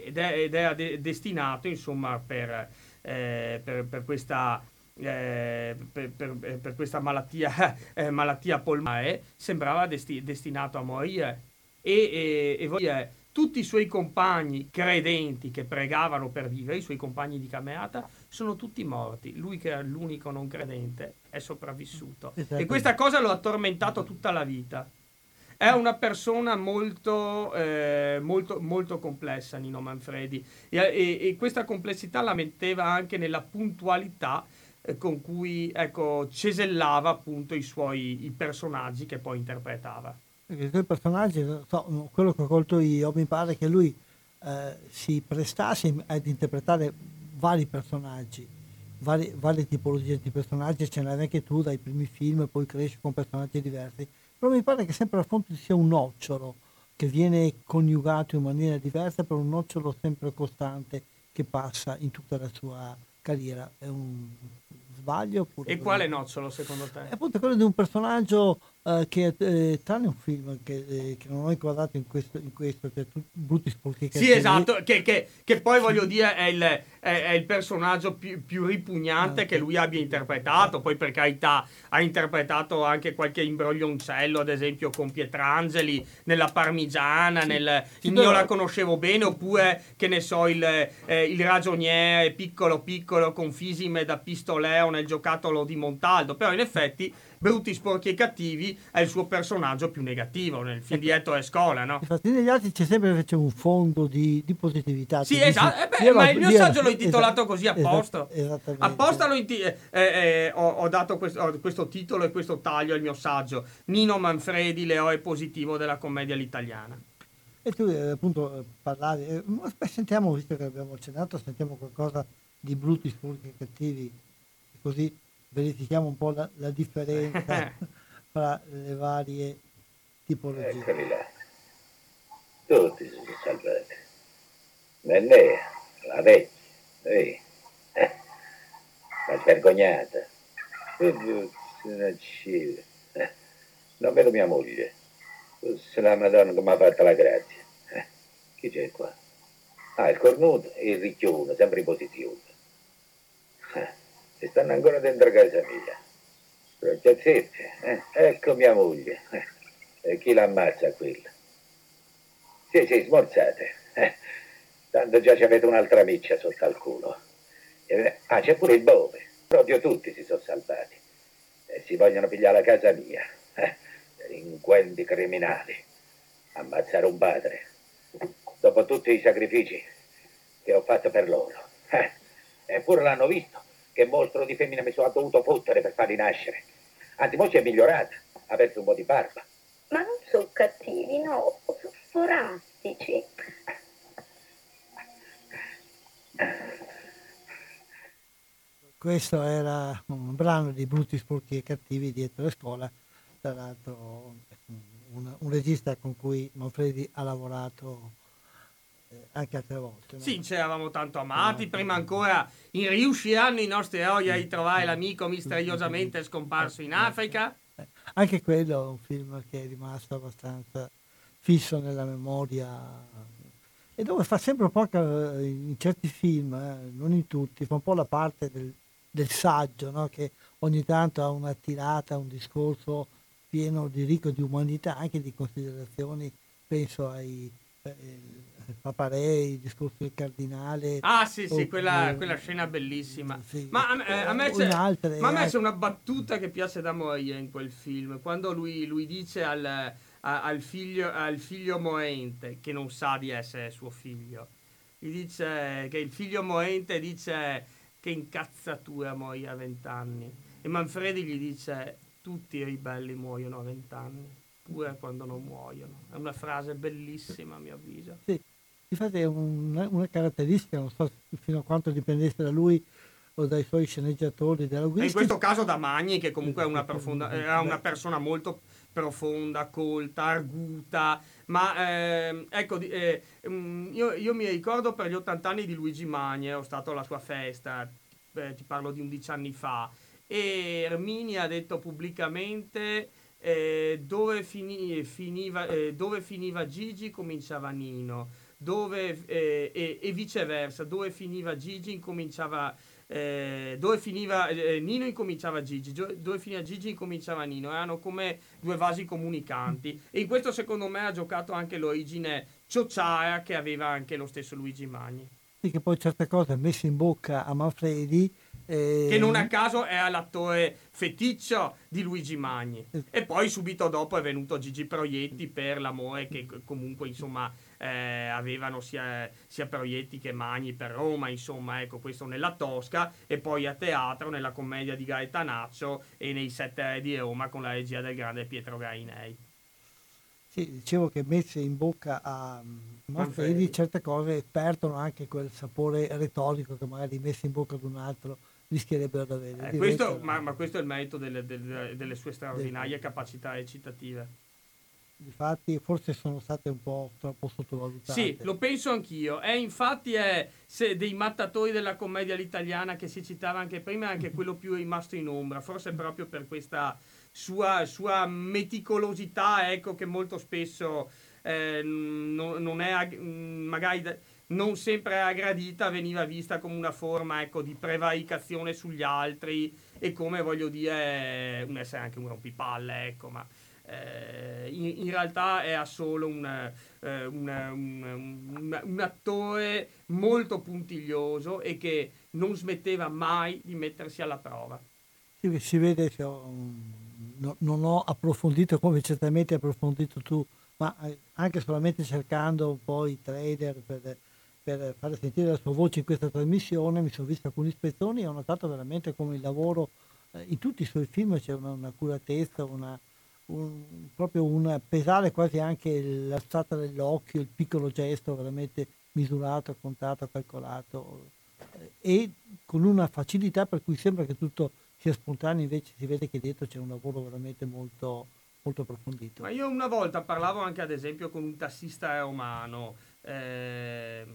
ed, è, ed era de- destinato insomma per, eh, per- per questa eh, per, per- per questa malattia, eh, malattia polmare sembrava desti- destinato a morire. E, e, e voglio dire, tutti i suoi compagni credenti che pregavano per vivere, i suoi compagni di camerata, sono tutti morti. Lui che era l'unico non credente è sopravvissuto. Esatto. E questa cosa lo ha tormentato tutta la vita. È una persona molto, eh, molto, molto complessa, Nino Manfredi, e, e- e questa complessità la metteva anche nella puntualità eh, con cui ecco, cesellava appunto i suoi i personaggi che poi interpretava. I suoi personaggi, so, quello che ho colto io, mi pare che lui eh, si prestasse ad interpretare vari personaggi, vari- varie tipologie di personaggi, ce n'hai anche tu dai primi film e poi cresci con personaggi diversi, però mi pare che sempre a ci sia un nocciolo che viene coniugato in maniera diversa per un nocciolo sempre costante che passa in tutta la sua carriera. È un sbaglio? Oppure E quale nocciolo secondo te? è appunto quello di un personaggio eh, che, eh, tranne un film che, eh, che non ho inquadrato in questo, in questo cioè tu, Brutti Sporchi Sì, esatto, che, che- che poi voglio dire è il, è- è il personaggio più, più ripugnante che lui abbia interpretato, poi per carità ha interpretato anche qualche imbroglioncello, ad esempio con Pietrangeli, nella Parmigiana, nel sì, Io però- la conoscevo bene, oppure che ne so, il, eh, il ragioniere piccolo piccolo con Fisime da pistoleo nel giocattolo di Montaldo, però in effetti Brutti, Sporchi e Cattivi è il suo personaggio più negativo nel film di Ettore Scola, no? Infatti negli altri c'è sempre invece un fondo di, di positività. Sì, esatto, eh beh, ma il mio io- saggio l'ho intitolato esatto, così apposta. esatto. Apposta l'ho inti- eh, eh, ho, ho dato questo, ho questo titolo e questo taglio al mio saggio. Nino Manfredi, l'eroe positivo della commedia all'italiana. E tu eh, appunto eh, parlavi, eh, sentiamo, visto che abbiamo accennato, sentiamo qualcosa di brutti, sporchi e cattivi, così verifichiamo un po' la, la differenza fra le varie tipologie. Eccoli là. Tutti si sono salvati. Nennea, la vecchia, lei, eh, la svergognata. Eh, non vedo mia moglie. Fosse la Madonna che mi ha fatto la grazia. Eh, chi c'è qua? Ah, il cornuto e il ricchione, sempre in positivo. Eh, e stanno ancora dentro casa mia. Ragazzetti, eh? ecco mia moglie. E chi l'ammazza quella? Sì, sì, smorzate. Eh. Tanto già ci avete un'altra miccia sotto al culo. Eh, ah, c'è pure il bove. Proprio tutti si sono salvati. E si vogliono pigliare la casa mia. Eh. Delinquenti criminali. Ammazzare un padre. Dopo tutti i sacrifici che ho fatto per loro. Eh. Eppure l'hanno visto che mostro di femmina mi sono dovuto fottere per farli nascere. Anzi, mo si è migliorata, ha perso un po' di barba. Ma non sono cattivi, no, sono forastici. Questo era un brano di Brutti, Sporchi e Cattivi dietro la scuola, tra l'altro un, un regista con cui Manfredi ha lavorato eh, anche altre volte. No? Sì, ci eravamo tanto amati, prima ancora in riusciranno i nostri eroi a ritrovare l'amico misteriosamente scomparso in Africa. Eh, anche quello è un film che è rimasto abbastanza fisso nella memoria e dove fa sempre un po' in certi film, eh, non in tutti, fa un po' la parte del, del saggio, no? che ogni tanto ha una tirata, un discorso pieno di ricco di umanità, anche di considerazioni, penso ai eh, Paparei, il discorso del cardinale. Ah sì, sì, quella, quella scena bellissima. Sì. Ma, a, eh, a me c'è, altre, ma a me c'è una battuta che piace da morire in quel film, quando lui, lui dice al, a, al, figlio, al figlio moente, che non sa di essere suo figlio, gli dice che il figlio moente dice che incazzatura muoia a vent'anni. E Manfredi gli dice tutti i ribelli muoiono a vent'anni, pure quando non muoiono. È una frase bellissima a mio avviso. Sì, infatti è una, una caratteristica, non so fino a quanto dipendesse da lui o dai suoi sceneggiatori In questo caso da Magni, che comunque è una, profonda, è una persona molto profonda, colta, arguta, ma eh, ecco, eh, mm, io, io, mi ricordo per gli 80 anni di Luigi Magni, ero stato alla sua festa, eh, ti parlo di 11 anni fa, e Ermini ha detto pubblicamente eh, dove, fini, finiva, eh, dove, finiva, Gigi cominciava Nino, dove, eh, e, e, viceversa, dove finiva Gigi incominciava eh, dove finiva eh, Nino incominciava Gigi, dove finiva Gigi incominciava Nino, erano come due vasi comunicanti e in questo secondo me ha giocato anche l'origine ciociara che aveva anche lo stesso Luigi Magni. Sì, che poi certe cose messe in bocca a Manfredi eh... Che non a caso è l'attore feticcio di Luigi Magni. Eh. E poi subito dopo è venuto Gigi Proietti per l'amore che comunque insomma eh, avevano sia, sia, Proietti che Magni per Roma, insomma, ecco, questo nella Tosca e poi a teatro nella commedia di Gaetanaccio e nei Sette Re di Roma con la regia del grande Pietro Gainei. Sì, dicevo che messe in bocca a Manfredi certe cose perdono anche quel sapore retorico che magari messe in bocca ad un altro rischierebbero di avere. Eh, questo, ma, ma, questo è il merito delle, delle, delle sue straordinarie capacità recitative. Infatti, forse sono state un po' troppo sottovalutate. Sì, lo penso anch'io. E infatti è dei mattatori della commedia all'italiana che si citava anche prima, anche quello più rimasto in ombra, forse proprio per questa sua, sua meticolosità, ecco, che molto spesso eh, non, non, è magari non sempre aggradita, veniva vista come una forma ecco, di prevaricazione sugli altri e come voglio dire un essere anche un rompipalle, ecco, ma eh, in, in, realtà era solo un, eh, un, un, un, attore molto puntiglioso e che non smetteva mai di mettersi alla prova. Sì, si vede che ho, no, non ho approfondito come certamente hai approfondito tu, ma eh, anche solamente cercando un po' i trailer per per far sentire la sua voce in questa trasmissione, mi sono visto alcuni spezzoni e ho notato veramente come il lavoro eh, in tutti i suoi film c'è una, un'accuratezza, una, un, proprio un pesare quasi anche l'alzata dell'occhio, il piccolo gesto veramente misurato, contato, calcolato eh, e con una facilità per cui sembra che tutto sia spontaneo, invece si vede che dietro c'è un lavoro veramente molto, molto approfondito. Ma io una volta parlavo anche ad esempio con un tassista romano eh,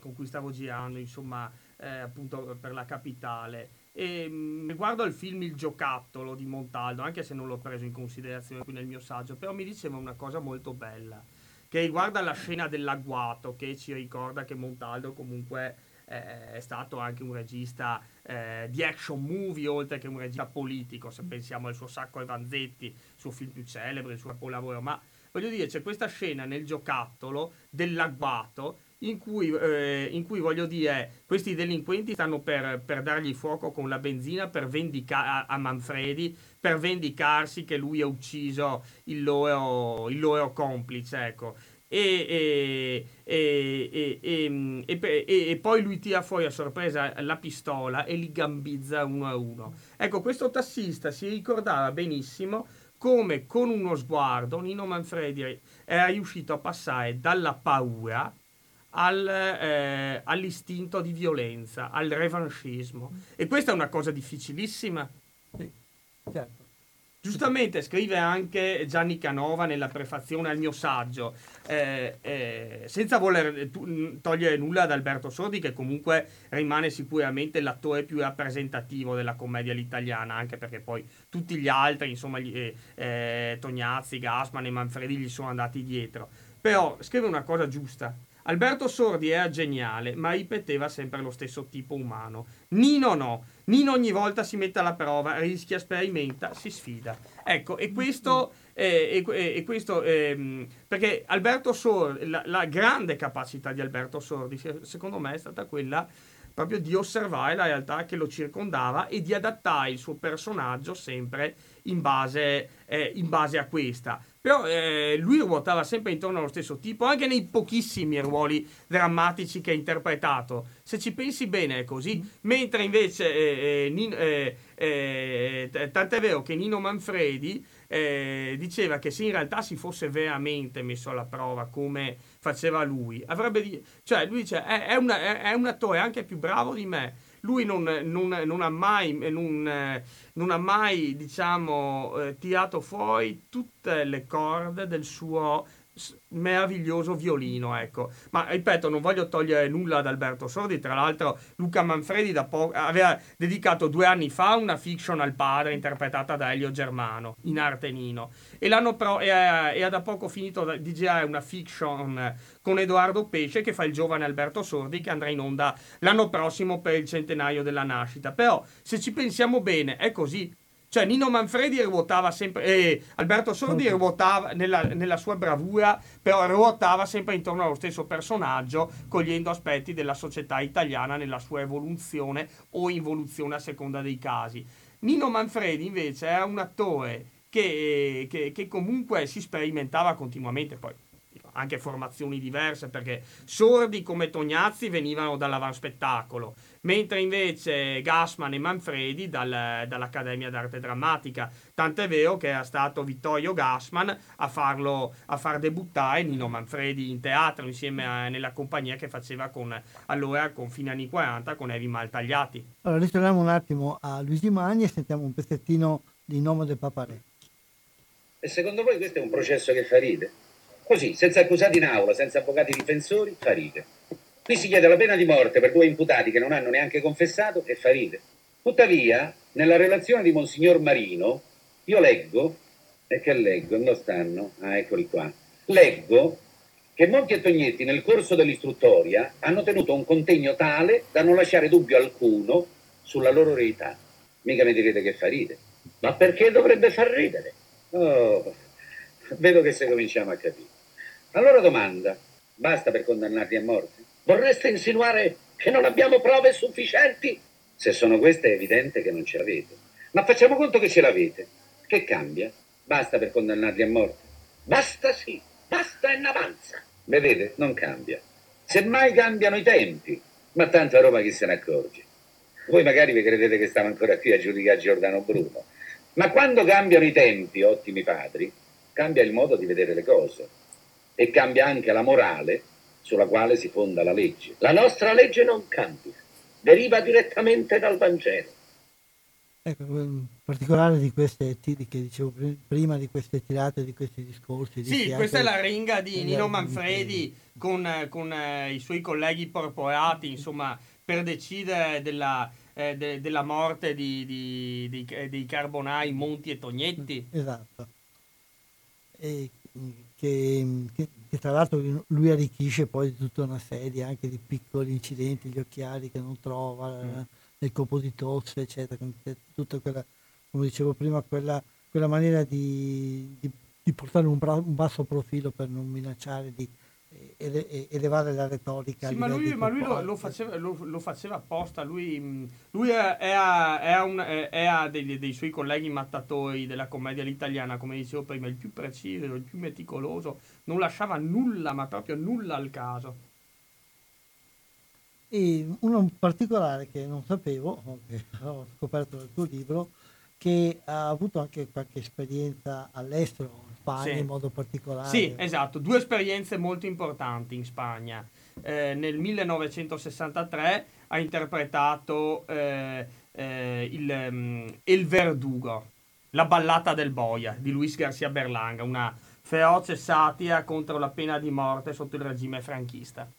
con cui stavo girando, insomma, eh, appunto per la capitale. E mm, riguardo al film Il giocattolo di Montaldo, anche se non l'ho preso in considerazione qui nel mio saggio, però mi diceva una cosa molto bella, che riguarda la scena dell'agguato, che ci ricorda che Montaldo comunque eh, è stato anche un regista eh, di action movie, oltre che un regista politico, se pensiamo al suo Sacco e Vanzetti, il suo film più celebre, il suo capolavoro, ma voglio dire, c'è questa scena nel giocattolo dell'agguato in cui, eh, in cui, voglio dire, questi delinquenti stanno per, per dargli fuoco con la benzina per vendica- a, Manfredi per vendicarsi che lui ha ucciso il loro, il loro complice, ecco. E, e, e, e, poi lui tira fuori a sorpresa la pistola e li gambizza uno a uno. Ecco, questo tassista si ricordava benissimo come con uno sguardo Nino Manfredi era riuscito a passare dalla paura al, eh, all'istinto di violenza, al revanchismo. E questa è una cosa difficilissima. Sì, certo. Giustamente scrive anche Gianni Canova nella prefazione al mio saggio, eh, eh, senza voler togliere nulla ad Alberto Sordi, che comunque rimane sicuramente l'attore più rappresentativo della commedia all'italiana, anche perché poi tutti gli altri, insomma, gli, eh, eh Tognazzi, Gassman e Manfredi gli sono andati dietro. Però scrive una cosa giusta. Alberto Sordi era geniale, ma ripeteva sempre lo stesso tipo umano. Nino no. Nino ogni volta si mette alla prova, rischia, sperimenta, si sfida. Ecco, e questo, eh, e, e questo eh, perché Alberto Sordi, la, la, grande capacità di Alberto Sordi, secondo me, è stata quella proprio di osservare la realtà che lo circondava e di adattare il suo personaggio sempre in base, eh, in base a questa. Però eh, lui ruotava sempre intorno allo stesso tipo, anche nei pochissimi ruoli drammatici che ha interpretato. Se ci pensi bene è così. Mentre invece, eh, eh Nino, eh, eh, tant'è vero che Nino Manfredi diceva che se in realtà si fosse veramente messo alla prova come faceva lui, avrebbe... Cioè, lui dice, è, è, una, è, è un attore anche più bravo di me. Lui non, non, non, ha mai, non, non ha mai diciamo, eh, tirato fuori tutte le corde del suo meraviglioso violino, ecco. Ma ripeto, non voglio togliere nulla ad Alberto Sordi, tra l'altro Luca Manfredi po- aveva dedicato due anni fa una fiction al padre interpretata da Elio Germano in arte Nino e, l'anno pro- e, e ha da poco finito di girare una fiction con Edoardo Pesce che fa il giovane Alberto Sordi che andrà in onda l'anno prossimo per il centenario della nascita. Però se ci pensiamo bene è così, cioè Nino Manfredi ruotava sempre, eh, Alberto Sordi ruotava nella, nella, sua bravura, però ruotava sempre intorno allo stesso personaggio, cogliendo aspetti della società italiana nella sua evoluzione o involuzione a seconda dei casi. Nino Manfredi invece era un attore che, che, che comunque si sperimentava continuamente, poi anche formazioni diverse, perché sordi come Tognazzi venivano dall'avanspettacolo, mentre invece Gassman e Manfredi dal, dall'Accademia d'Arte Drammatica. Tant'è vero che era stato Vittorio Gassman a, farlo, a far debuttare Nino Manfredi in teatro insieme a, nella compagnia che faceva con, allora con fine anni 40 con Evi Maltagliati. Allora ritorniamo un attimo a Luigi Magni e sentiamo un pezzettino di Nome del Paparè. E secondo voi questo è un processo che fa ride? Così, senza accusati in aula, senza avvocati difensori, fa ride. Qui si chiede la pena di morte per due imputati che non hanno neanche confessato e fa ride. Tuttavia, nella relazione di Monsignor Marino, io leggo, e che leggo? Non stanno? Ah, eccoli qua. Leggo che Monti e Tognetti nel corso dell'istruttoria hanno tenuto un contegno tale da non lasciare dubbio alcuno sulla loro verità. Mica mi direte che fa ridere. Ma perché dovrebbe far ridere? Oh, vedo che se cominciamo a capire. Allora domanda, basta per condannarli a morte? Vorreste insinuare che non abbiamo prove sufficienti? Se sono queste è evidente che non ce l'avete. Ma facciamo conto che ce l'avete. Che cambia? Basta per condannarli a morte? Basta sì, basta in avanza. Vedete, non cambia. Semmai cambiano i tempi, ma tanto a Roma chi se ne accorge. Voi magari vi credete che stiamo ancora qui a giudicare Giordano Bruno, ma quando cambiano i tempi, ottimi padri, cambia il modo di vedere le cose e cambia anche la morale sulla quale si fonda la legge. La nostra legge non cambia, deriva direttamente dal Vangelo. Ecco, in particolare di queste che dicevo prima, di queste tirate, di questi discorsi. Di sì, questa è la ringa di Nino Manfredi con, con eh, i suoi colleghi porporati, insomma, per decidere della, eh, de, della morte di, di, di, dei carbonai Monti e Tognetti. Esatto. E che, che, che tra l'altro lui arricchisce poi di tutta una serie anche di piccoli incidenti, gli occhiali che non trova, mm. il colpo di tosse, eccetera, tutta quella, come dicevo prima, quella, quella maniera di, di, di portare un, bra- un, basso profilo per non minacciare di elevare la retorica. Sì, ma lui, ma lui lo, lo, faceva, lo, lo, faceva, apposta, lui, lui è, è, a, è, a un, è a dei, dei, suoi colleghi mattatori della commedia italiana, come dicevo prima, il più preciso, il più meticoloso, non lasciava nulla, ma proprio nulla al caso. E uno particolare che non sapevo, che ho scoperto nel tuo libro, che ha avuto anche qualche esperienza all'estero, Spagna sì. in modo particolare. Sì, esatto, due esperienze molto importanti in Spagna. Eh, nel 1963 ha interpretato eh, eh, il, um, El Verdugo, la ballata del boia di Luis Garcia Berlanga, una feroce satira contro la pena di morte sotto il regime franchista.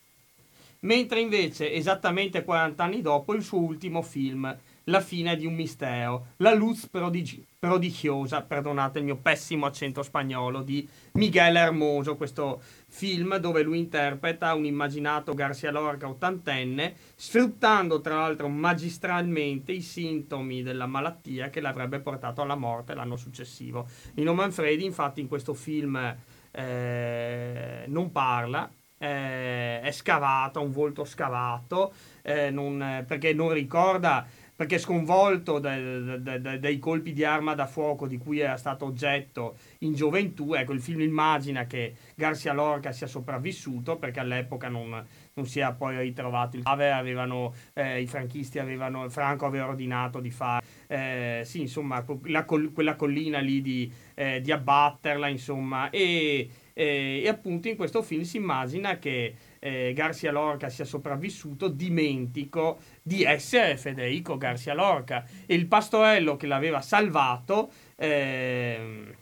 Mentre invece, esattamente 40 anni dopo, il suo ultimo film, la fine di un mistero, la luz prodigi- prodigiosa, perdonate il mio pessimo accento spagnolo, di Miguel Hermoso, questo film dove lui interpreta un immaginato Garcia Lorca ottantenne, sfruttando tra l'altro magistralmente i sintomi della malattia che l'avrebbe portato alla morte l'anno successivo. Nino Manfredi infatti in questo film eh, non parla, eh, è scavato, ha un volto scavato, eh, non, perché non ricorda perché sconvolto dai, dai, dai, colpi di arma da fuoco di cui era stato oggetto in gioventù, ecco il film immagina che Garcia Lorca sia sopravvissuto perché all'epoca non, non si è poi ritrovato. Il avevano, eh, i franchisti avevano, Franco aveva ordinato di fare, eh, sì insomma la, quella collina lì di, eh, di abbatterla insomma. E, e, e appunto in questo film si immagina che eh, Garcia Lorca sia sopravvissuto, dimentico di essere Federico Garcia Lorca. E il pastorello che l'aveva salvato eh,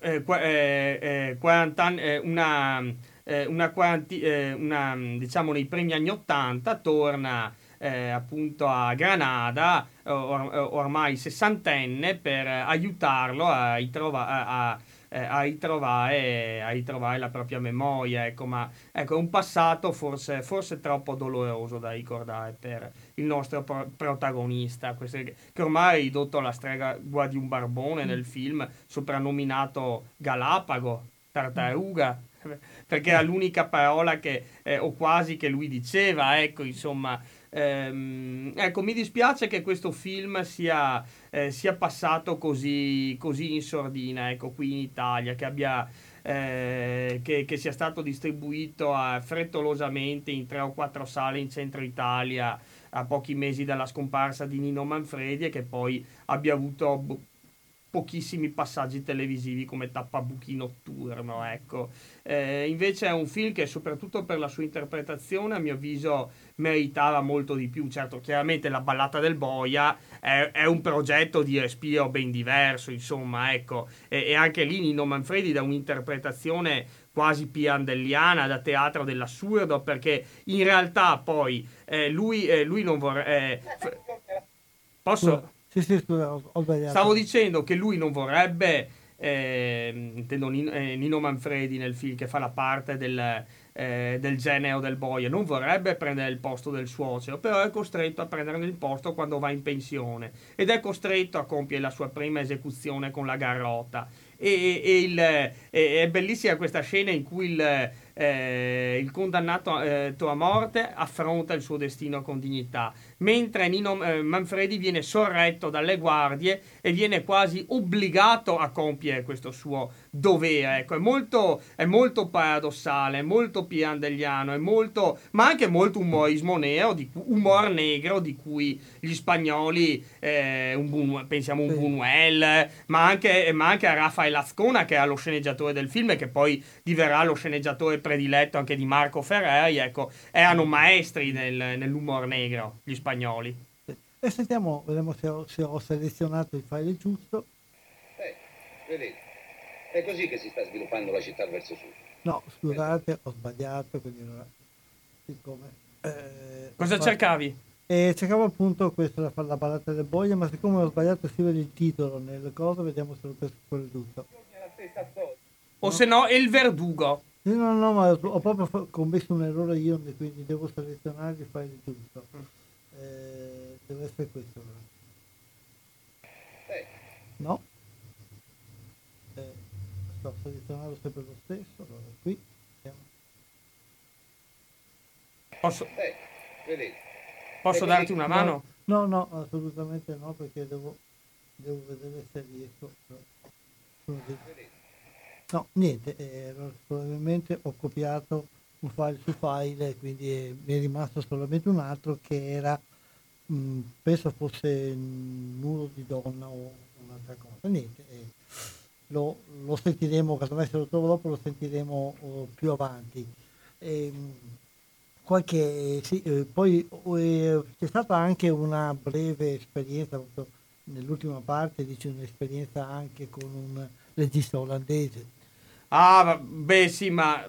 eh, eh, eh 40 anni, eh, una, eh, una, quaranti, una, diciamo nei primi anni 80 torna appunto a Granada or, ormai sessantenne per aiutarlo a, a, a eh, a, ritrovare, a, ritrovare, la propria memoria. Ecco, ma ecco, è un passato forse, forse troppo doloroso da ricordare per il nostro pro- protagonista, che ormai è ridotto alla strega di un barbone nel film, soprannominato Galapago, tartaruga perché era l'unica parola che, eh, o quasi che lui diceva, ecco, insomma, Ehm, ecco, mi dispiace che questo film sia, eh, sia passato così, così, in sordina, ecco, qui in Italia, che abbia... Eh, che, che, sia stato distribuito eh, frettolosamente in tre o quattro sale in centro Italia a pochi mesi dalla scomparsa di Nino Manfredi e che poi abbia avuto pochissimi passaggi televisivi come tappabuchi notturno, ecco. Eh, invece è un film che soprattutto per la sua interpretazione a mio avviso meritava molto di più. Certo, chiaramente la ballata del boia è, è un progetto di respiro ben diverso, insomma, ecco. E, e anche lì Nino Manfredi da un'interpretazione quasi piandelliana, da teatro dell'assurdo, perché in realtà poi eh, lui, eh, lui non vorrebbe... Eh, posso... Sì, sì, scusa, ho sbagliato. Stavo dicendo che lui non vorrebbe, eh, intendo Nino, eh, Nino, Manfredi nel film che fa la parte del, eh, del genero del boia, non vorrebbe prendere il posto del suocero, però è costretto a prendere il posto quando va in pensione ed è costretto a compiere la sua prima esecuzione con la garrotta. E, e, il, e è bellissima questa scena in cui il eh, il condannato eh, a morte affronta il suo destino con dignità, mentre Nino eh, Manfredi viene sorretto dalle guardie e viene quasi obbligato a compiere questo suo dovere. Ecco, è molto, è molto paradossale, è molto pirandelliano, è molto, ma anche molto umorismo nero, di, umor negro di cui gli spagnoli, eh, un pensiamo a un Buñuel, ma anche, ma anche a Rafael Ascona che era lo sceneggiatore del film e che poi diverrà lo sceneggiatore prediletto anche di Marco Ferreri, ecco, erano maestri nel, nell'umor negro, gli spagnoli. E sentiamo, vediamo se ho, se ho selezionato il file giusto. Eh, vedete, è così che si sta sviluppando la città verso sud. No, scusate, ho sbagliato, quindi non siccome... Eh, Cosa cercavi? E cercavo appunto questa, la, la ballata del boia, ma siccome ho sbagliato a scrivere il titolo nel coso, vediamo se lo questo quello giusto. O se no, El Verdugo. No, no, no, ma ho proprio commesso un errore io, quindi devo selezionare il giusto. Eh, deve essere questo. allora. No? Eh, sto selezionando sempre lo stesso. Allora, qui. siamo. Posso, Vedete? posso darti una mano? No, no, assolutamente no, perché devo, devo vedere se riesco. No, niente, eh, probabilmente ho copiato un file su file, quindi eh, mi è rimasto solamente un altro che era, mh, penso fosse nudo di donna o un'altra cosa. Niente, eh, lo, lo sentiremo, casomai se lo trovo dopo lo sentiremo oh, più avanti. Ehm, qualche, sì, eh, poi eh, c'è stata anche una breve esperienza, nell'ultima parte dice un'esperienza anche con un regista olandese. Ah, beh sì, ma,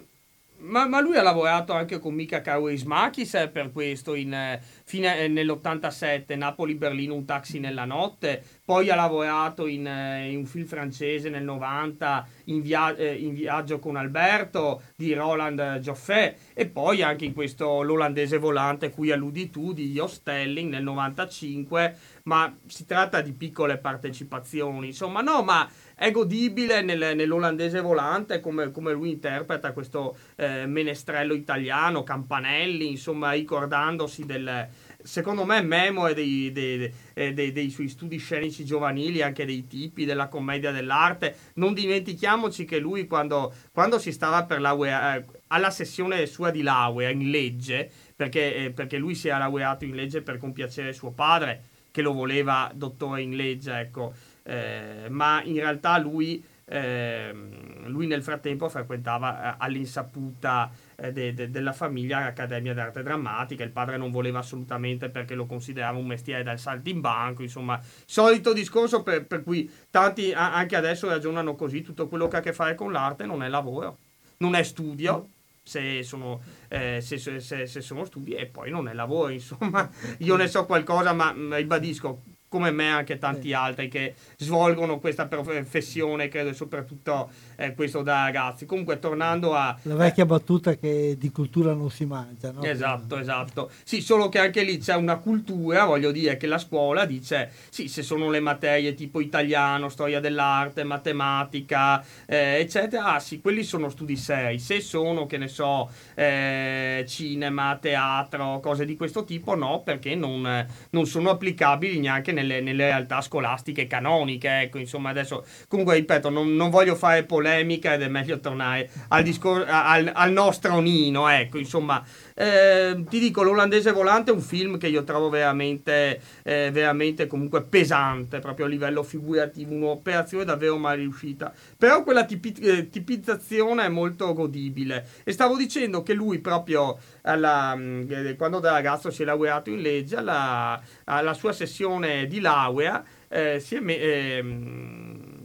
ma, ma lui ha lavorato anche con Mika Kaurismakis eh, per questo in, eh, fine, eh, nell'87, Napoli-Berlino, un taxi nella notte, poi ha lavorato in, in un film francese nel 90, in, via- in viaggio con Alberto, di Roland Joffé, e poi anche in questo L'olandese volante cui alludi tu, di Jos Stelling nel 95, ma si tratta di piccole partecipazioni, insomma, no, ma è godibile nel- nell'olandese volante come, come lui interpreta questo eh, menestrello italiano, Campanelli, insomma, ricordandosi del, secondo me, memoe dei, dei- eh, dei- dei suoi studi scenici giovanili, anche dei tipi della commedia dell'arte. Non dimentichiamoci che lui, quando, quando si stava per laureare, alla sessione sua di laurea in legge, perché, eh, perché lui si era laureato in legge per compiacere suo padre, che lo voleva dottore in legge, ecco. Eh, ma in realtà lui, ehm, lui nel frattempo frequentava eh, all'insaputa eh, de- de- della famiglia l'Accademia d'Arte Drammatica, il padre non voleva assolutamente perché lo considerava un mestiere dal saltimbanco, insomma, solito discorso per, per cui tanti a- anche adesso ragionano così, tutto quello che ha a che fare con l'arte non è lavoro, non è studio. Se sono, eh, se- se- se sono studi e poi non è lavoro, insomma, io ne so qualcosa, ma mm, ribadisco, come me anche tanti altri che svolgono questa professione, credo soprattutto eh, questo da ragazzi. Comunque, tornando a, La vecchia battuta che di cultura non si mangia, no? Esatto, esatto. Sì, solo che anche lì c'è una cultura, voglio dire che la scuola dice, sì, se sono le materie tipo italiano, storia dell'arte, matematica, eh, eccetera, ah sì, quelli sono studi seri. Se sono, che ne so, eh, cinema, teatro, cose di questo tipo, no, perché non, non sono applicabili neanche nelle, nelle realtà scolastiche canoniche. Ecco, insomma, adesso, comunque, ripeto, non, non voglio fare polemica ed è meglio tornare al, discor- al, al nostro Nino, ecco, insomma. Eh, ti dico, l'olandese volante è un film che io trovo veramente, eh, veramente comunque pesante, proprio a livello figurativo, un'operazione davvero mal riuscita. Però quella tipi- eh, tipizzazione è molto godibile. E stavo dicendo che lui proprio alla, mh, eh, quando da ragazzo si è laureato in legge, alla, alla sua sessione di laurea, eh, si è me- ehm,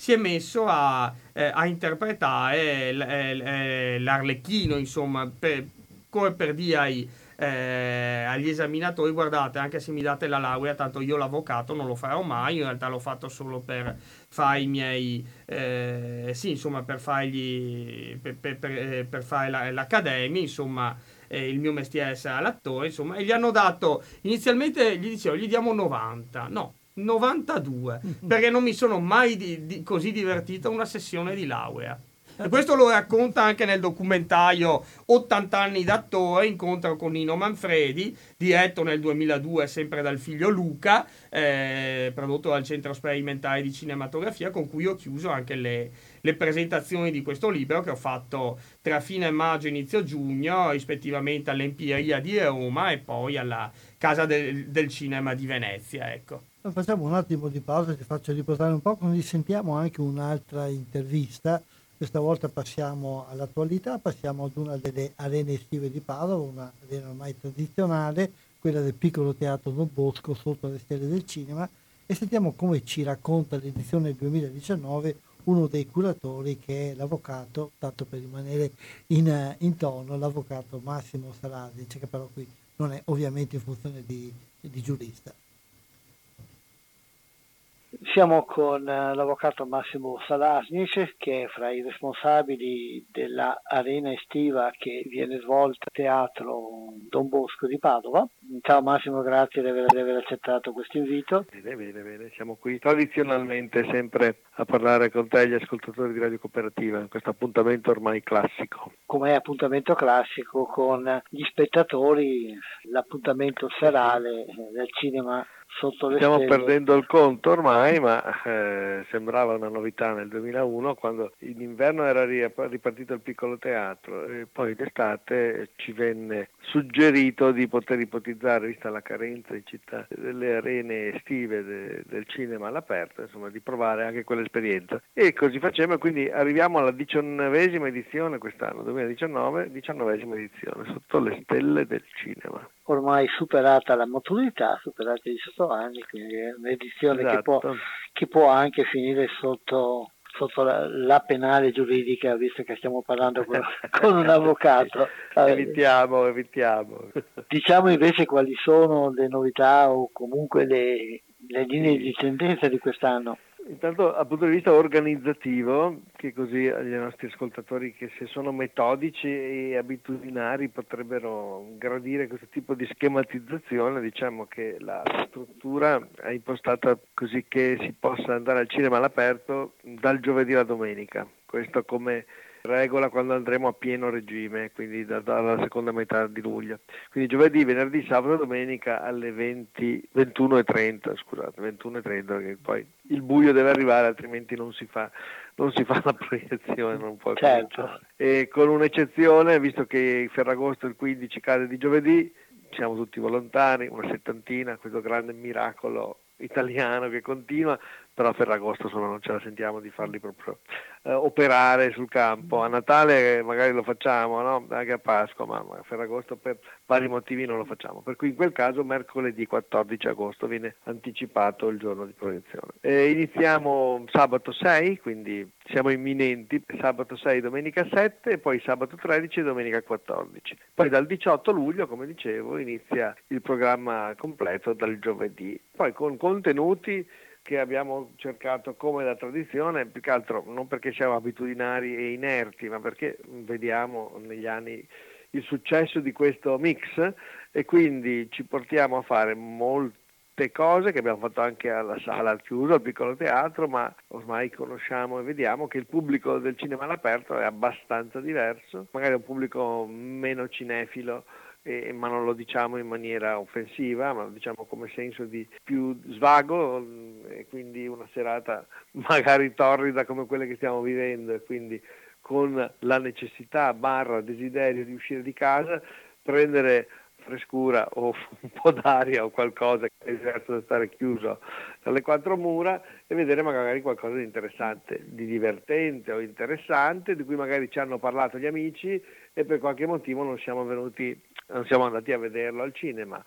si è messo a, eh, a interpretare l- eh, eh, l'Arlecchino, insomma, per- come per dire ai, eh, agli esaminatori, guardate, anche se mi date la laurea, tanto io l'avvocato non lo farò mai, in realtà l'ho fatto solo per fare i miei, eh, sì, insomma, per fargli, per, per- per- eh, fare la- l'accademia, insomma, eh, il mio mestiere sarà l'attore, insomma, e gli hanno dato, inizialmente gli dicevo, gli diamo 90, no, 92, perché non mi sono mai di- di- così divertito a una sessione di laurea. E questo lo racconta anche nel documentario 80 anni d'attore, incontro con Nino Manfredi, diretto nel 2002 sempre dal figlio Luca, eh, prodotto dal Centro Sperimentale di Cinematografia, con cui ho chiuso anche le, le presentazioni di questo libro che ho fatto tra fine maggio e inizio giugno, rispettivamente all'Empiria di Roma e poi alla Casa del, del Cinema di Venezia. Ecco. Facciamo un attimo di pausa, ti faccio riposare un po', così sentiamo anche un'altra intervista. Questa volta passiamo all'attualità, passiamo ad una delle arene estive di Padova, una arena ormai tradizionale, quella del piccolo teatro Don Bosco sotto le stelle del cinema e sentiamo come ci racconta l'edizione 2019 uno dei curatori che è l'avvocato, tanto per rimanere in, in tono, l'avvocato Massimo Saradic, che però qui non è ovviamente in funzione di, di giurista. Siamo con eh, l'avvocato Massimo Salasnic che è fra i responsabili della arena estiva che viene svolta al Teatro Don Bosco di Padova. Ciao Massimo, grazie di aver, di aver accettato questo invito. Bene, bene, bene, siamo qui tradizionalmente sempre a parlare con te gli ascoltatori di Radio Cooperativa, in questo appuntamento ormai classico. Come appuntamento classico con gli spettatori, l'appuntamento serale del cinema sotto le Stiamo stelle. perdendo il conto ormai, ma eh, sembrava una novità nel 2001 quando in inverno era ripartito il piccolo teatro e poi d'estate ci venne suggerito di poter ipotizzare, vista la carenza in città delle arene estive de, del cinema all'aperto, insomma di provare anche quell'esperienza. E così facciamo, quindi arriviamo alla diciannovesima edizione quest'anno, 2019, diciannovesima edizione, sotto le stelle del cinema ormai superata la maturità, superata i 18 anni, quindi è un'edizione esatto. che, può, che, può, anche finire sotto, sotto la, la, penale giuridica, visto che stiamo parlando con, con un avvocato. evitiamo, evitiamo. Diciamo invece quali sono le novità o comunque le, le linee di tendenza di quest'anno. Intanto dal punto di vista organizzativo, che così agli nostri ascoltatori che se sono metodici e abitudinari potrebbero gradire questo tipo di schematizzazione, diciamo che la struttura è impostata così che si possa andare al cinema all'aperto dal giovedì alla domenica. Questo come regola quando andremo a pieno regime, quindi da, dalla seconda metà di luglio. Quindi giovedì, venerdì, sabato e domenica alle 20, 21.30, scusate, 21.30 perché poi il buio deve arrivare altrimenti non si fa, non si fa la proiezione, non può certo. E con un'eccezione, visto che Ferragosto il 15 cade di giovedì, siamo tutti volontari, una settantina, questo grande miracolo italiano che continua, però a Ferragosto insomma, non ce la sentiamo di farli proprio eh, operare sul campo. A Natale magari lo facciamo, no? anche a Pasqua, ma a Ferragosto per vari motivi non lo facciamo. Per cui in quel caso mercoledì 14 agosto viene anticipato il giorno di proiezione. E iniziamo sabato 6, quindi siamo imminenti, sabato 6, domenica 7 e poi sabato 13 e domenica 14. Poi dal 18 luglio, come dicevo, inizia il programma completo dal giovedì, poi con contenuti che abbiamo cercato come da tradizione, più che altro non perché siamo abitudinari e inerti, ma perché vediamo negli anni il successo di questo mix e quindi ci portiamo a fare molte cose che abbiamo fatto anche alla sala al chiuso, al piccolo teatro, ma ormai conosciamo e vediamo che il pubblico del cinema all'aperto è abbastanza diverso, magari un pubblico meno cinefilo eh, ma non lo diciamo in maniera offensiva, ma diciamo come senso di più svago e quindi una serata magari torrida come quelle che stiamo vivendo e quindi con la necessità barra desiderio di uscire di casa, prendere frescura o un po' d'aria o qualcosa che è diverso da stare chiuso dalle quattro mura e vedere magari qualcosa di interessante, di divertente o interessante, di cui magari ci hanno parlato gli amici e per qualche motivo non siamo venuti, non siamo andati a vederlo al cinema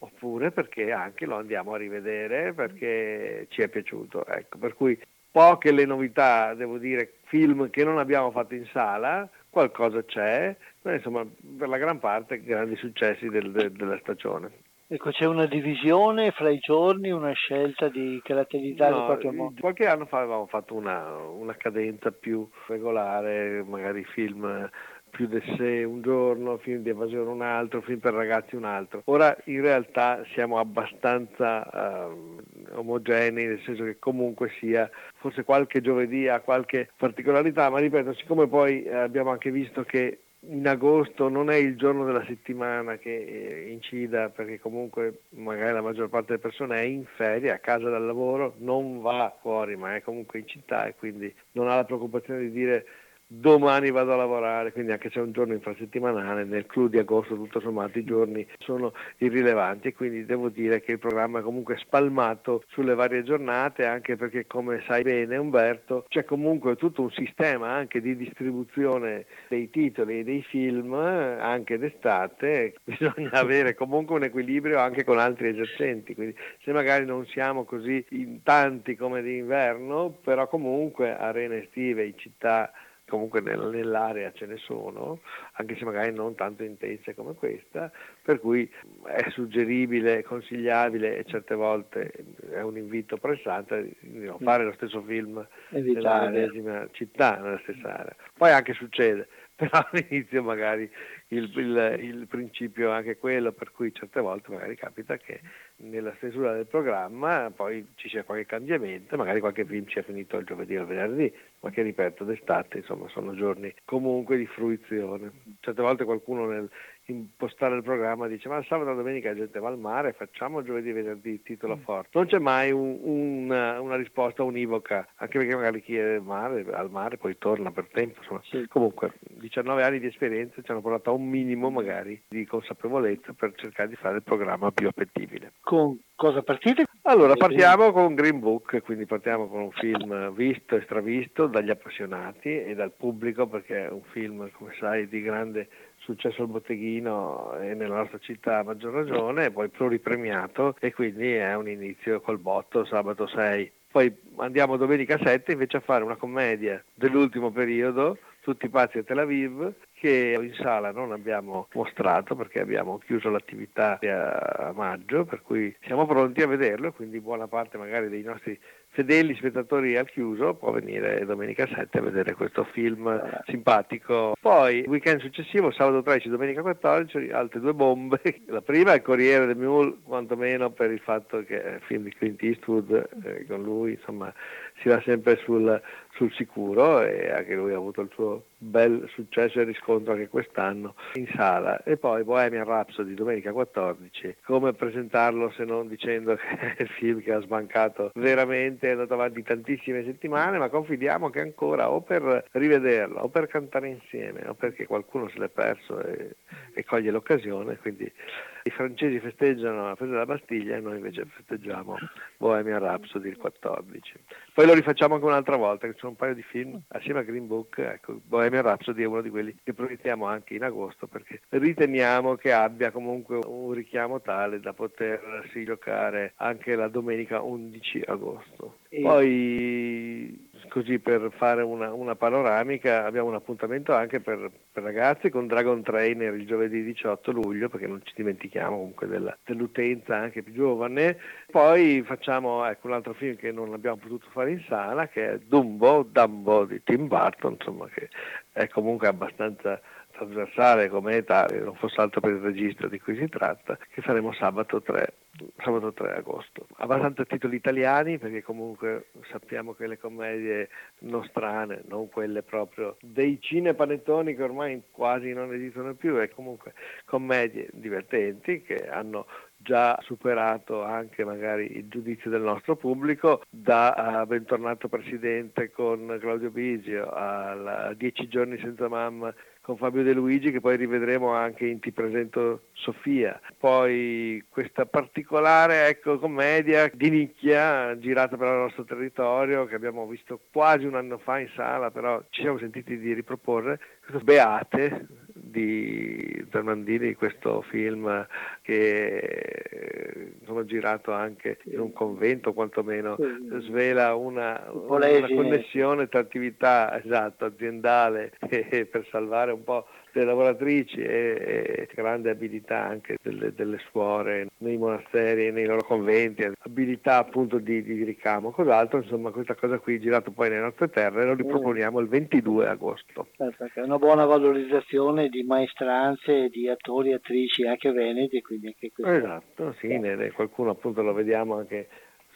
oppure perché anche lo andiamo a rivedere perché ci è piaciuto. Ecco, per cui poche le novità, devo dire, film che non abbiamo fatto in sala, qualcosa c'è, ma insomma per la gran parte grandi successi del, de, della stagione. Ecco, c'è una divisione fra i giorni, una scelta di caratterizzare no, in qualche modo? Qualche anno fa avevamo fatto una, una cadenza più regolare, magari film più di sé un giorno, film di evasione un altro, film per ragazzi un altro. Ora in realtà siamo abbastanza uh, omogenei, nel senso che comunque sia, forse qualche giovedì ha qualche particolarità, ma ripeto, siccome poi eh, abbiamo anche visto che in agosto non è il giorno della settimana che eh, incida perché comunque magari la maggior parte delle persone è in ferie, a casa dal lavoro, non va fuori ma è comunque in città e quindi non ha la preoccupazione di dire domani vado a lavorare, quindi anche se è un giorno infrasettimanale, nel clou di agosto tutto sommato i giorni sono irrilevanti e quindi devo dire che il programma è comunque spalmato sulle varie giornate, anche perché come sai bene Umberto c'è comunque tutto un sistema anche di distribuzione dei titoli e dei film anche d'estate, bisogna avere comunque un equilibrio anche con altri esercenti, quindi se magari non siamo così in tanti come d'inverno, però comunque arene estive in città comunque nell'area ce ne sono, anche se magari non tanto intense come questa, per cui è suggeribile, consigliabile e certe volte è un invito pressante di non fare lo stesso film nella medesima città, nella stessa area. Poi anche succede, però all'inizio magari il, il, il, principio è anche quello per cui certe volte magari capita che nella stesura del programma poi ci sia qualche cambiamento, magari qualche film sia finito il giovedì o il venerdì, ma che ripeto d'estate insomma sono giorni comunque di fruizione. Certe volte qualcuno nel, impostare il programma dice ma sabato e domenica la gente va al mare, facciamo giovedì e venerdì titolo mm. forte. Non c'è mai un, un, una risposta univoca, anche perché magari chi è al mare, al mare poi torna per tempo. Sì. Comunque 19 anni di esperienza ci hanno portato a un minimo magari di consapevolezza per cercare di fare il programma più appetibile. Con cosa partite? Allora partiamo con Green Book, quindi partiamo con un film visto e stravisto dagli appassionati e dal pubblico perché è un film, come sai, di grande successo al botteghino e nella nostra città a maggior ragione, poi pluripremiato e quindi è un inizio col botto sabato 6. Poi andiamo domenica 7 invece a fare una commedia dell'ultimo periodo, Tutti pazzi a Tel Aviv, che in sala non abbiamo mostrato perché abbiamo chiuso l'attività a maggio, per cui siamo pronti a vederlo, quindi buona parte magari dei nostri fedeli spettatori al chiuso può venire domenica 7 a vedere questo film simpatico. Poi il weekend successivo, sabato 13, domenica 14, altre due bombe. La prima è il Corriere del Mule, quantomeno per il fatto che è un film di Clint Eastwood, eh, con lui insomma si va sempre sul, sul sicuro e anche lui ha avuto il suo bel successo e riscontro anche quest'anno in sala. E poi Bohemian Rhapsody domenica 14 come presentarlo se non dicendo che è il film che ha sbancato veramente è andato avanti tantissime settimane ma confidiamo che ancora o per rivederlo o per cantare insieme o perché qualcuno se l'è perso e, e coglie l'occasione. Quindi i francesi festeggiano la presa della Bastiglia e noi invece festeggiamo Bohemian Rhapsody il 14 poi lo rifacciamo anche un'altra volta che ci sono un paio di film assieme a Green Book. Ecco Bohemian Bohemian Rhapsody è uno di quelli che proiettiamo anche in agosto perché riteniamo che abbia comunque un richiamo tale da potersi giocare anche la domenica 11 agosto. E... Poi così per fare una, una, panoramica abbiamo un appuntamento anche per, per, ragazzi con Dragon Trainer il giovedì 18 luglio perché non ci dimentichiamo comunque della, dell'utenza anche più giovane. Poi facciamo ecco, un altro film che non abbiamo potuto fare in sala che è Dumbo, Dumbo di Tim Burton insomma che è comunque abbastanza trasversale come età, non fosse altro per il registro di cui si tratta, che faremo sabato 3, sabato 3 agosto. Abbastanza titoli italiani perché comunque sappiamo che le commedie nostrane, non quelle proprio dei cinepanettoni che ormai quasi non esistono più, e comunque commedie divertenti che hanno già superato anche magari il giudizio del nostro pubblico, da Bentornato Presidente con Claudio Bigio a Dieci giorni senza mamma con Fabio De Luigi che poi rivedremo anche in Ti presento Sofia. Poi questa particolare ecco, commedia di nicchia girata per il nostro territorio che abbiamo visto quasi un anno fa in sala, però ci siamo sentiti di riproporre, questo Beate di Zermandini, questo film che insomma, girato anche in un convento quantomeno, svela una, una connessione tra attività esatto, aziendale e per salvare un po' le lavoratrici e, e grande abilità anche delle, delle, suore nei monasteri e nei loro conventi, abilità appunto di, di ricamo, cos'altro, insomma questa cosa qui girato poi nelle nostre terre lo riproponiamo il 22 agosto. È una buona valorizzazione di maestranze di attori e attrici anche veneti, quindi anche questo. Esatto, sì, eh. qualcuno appunto lo vediamo anche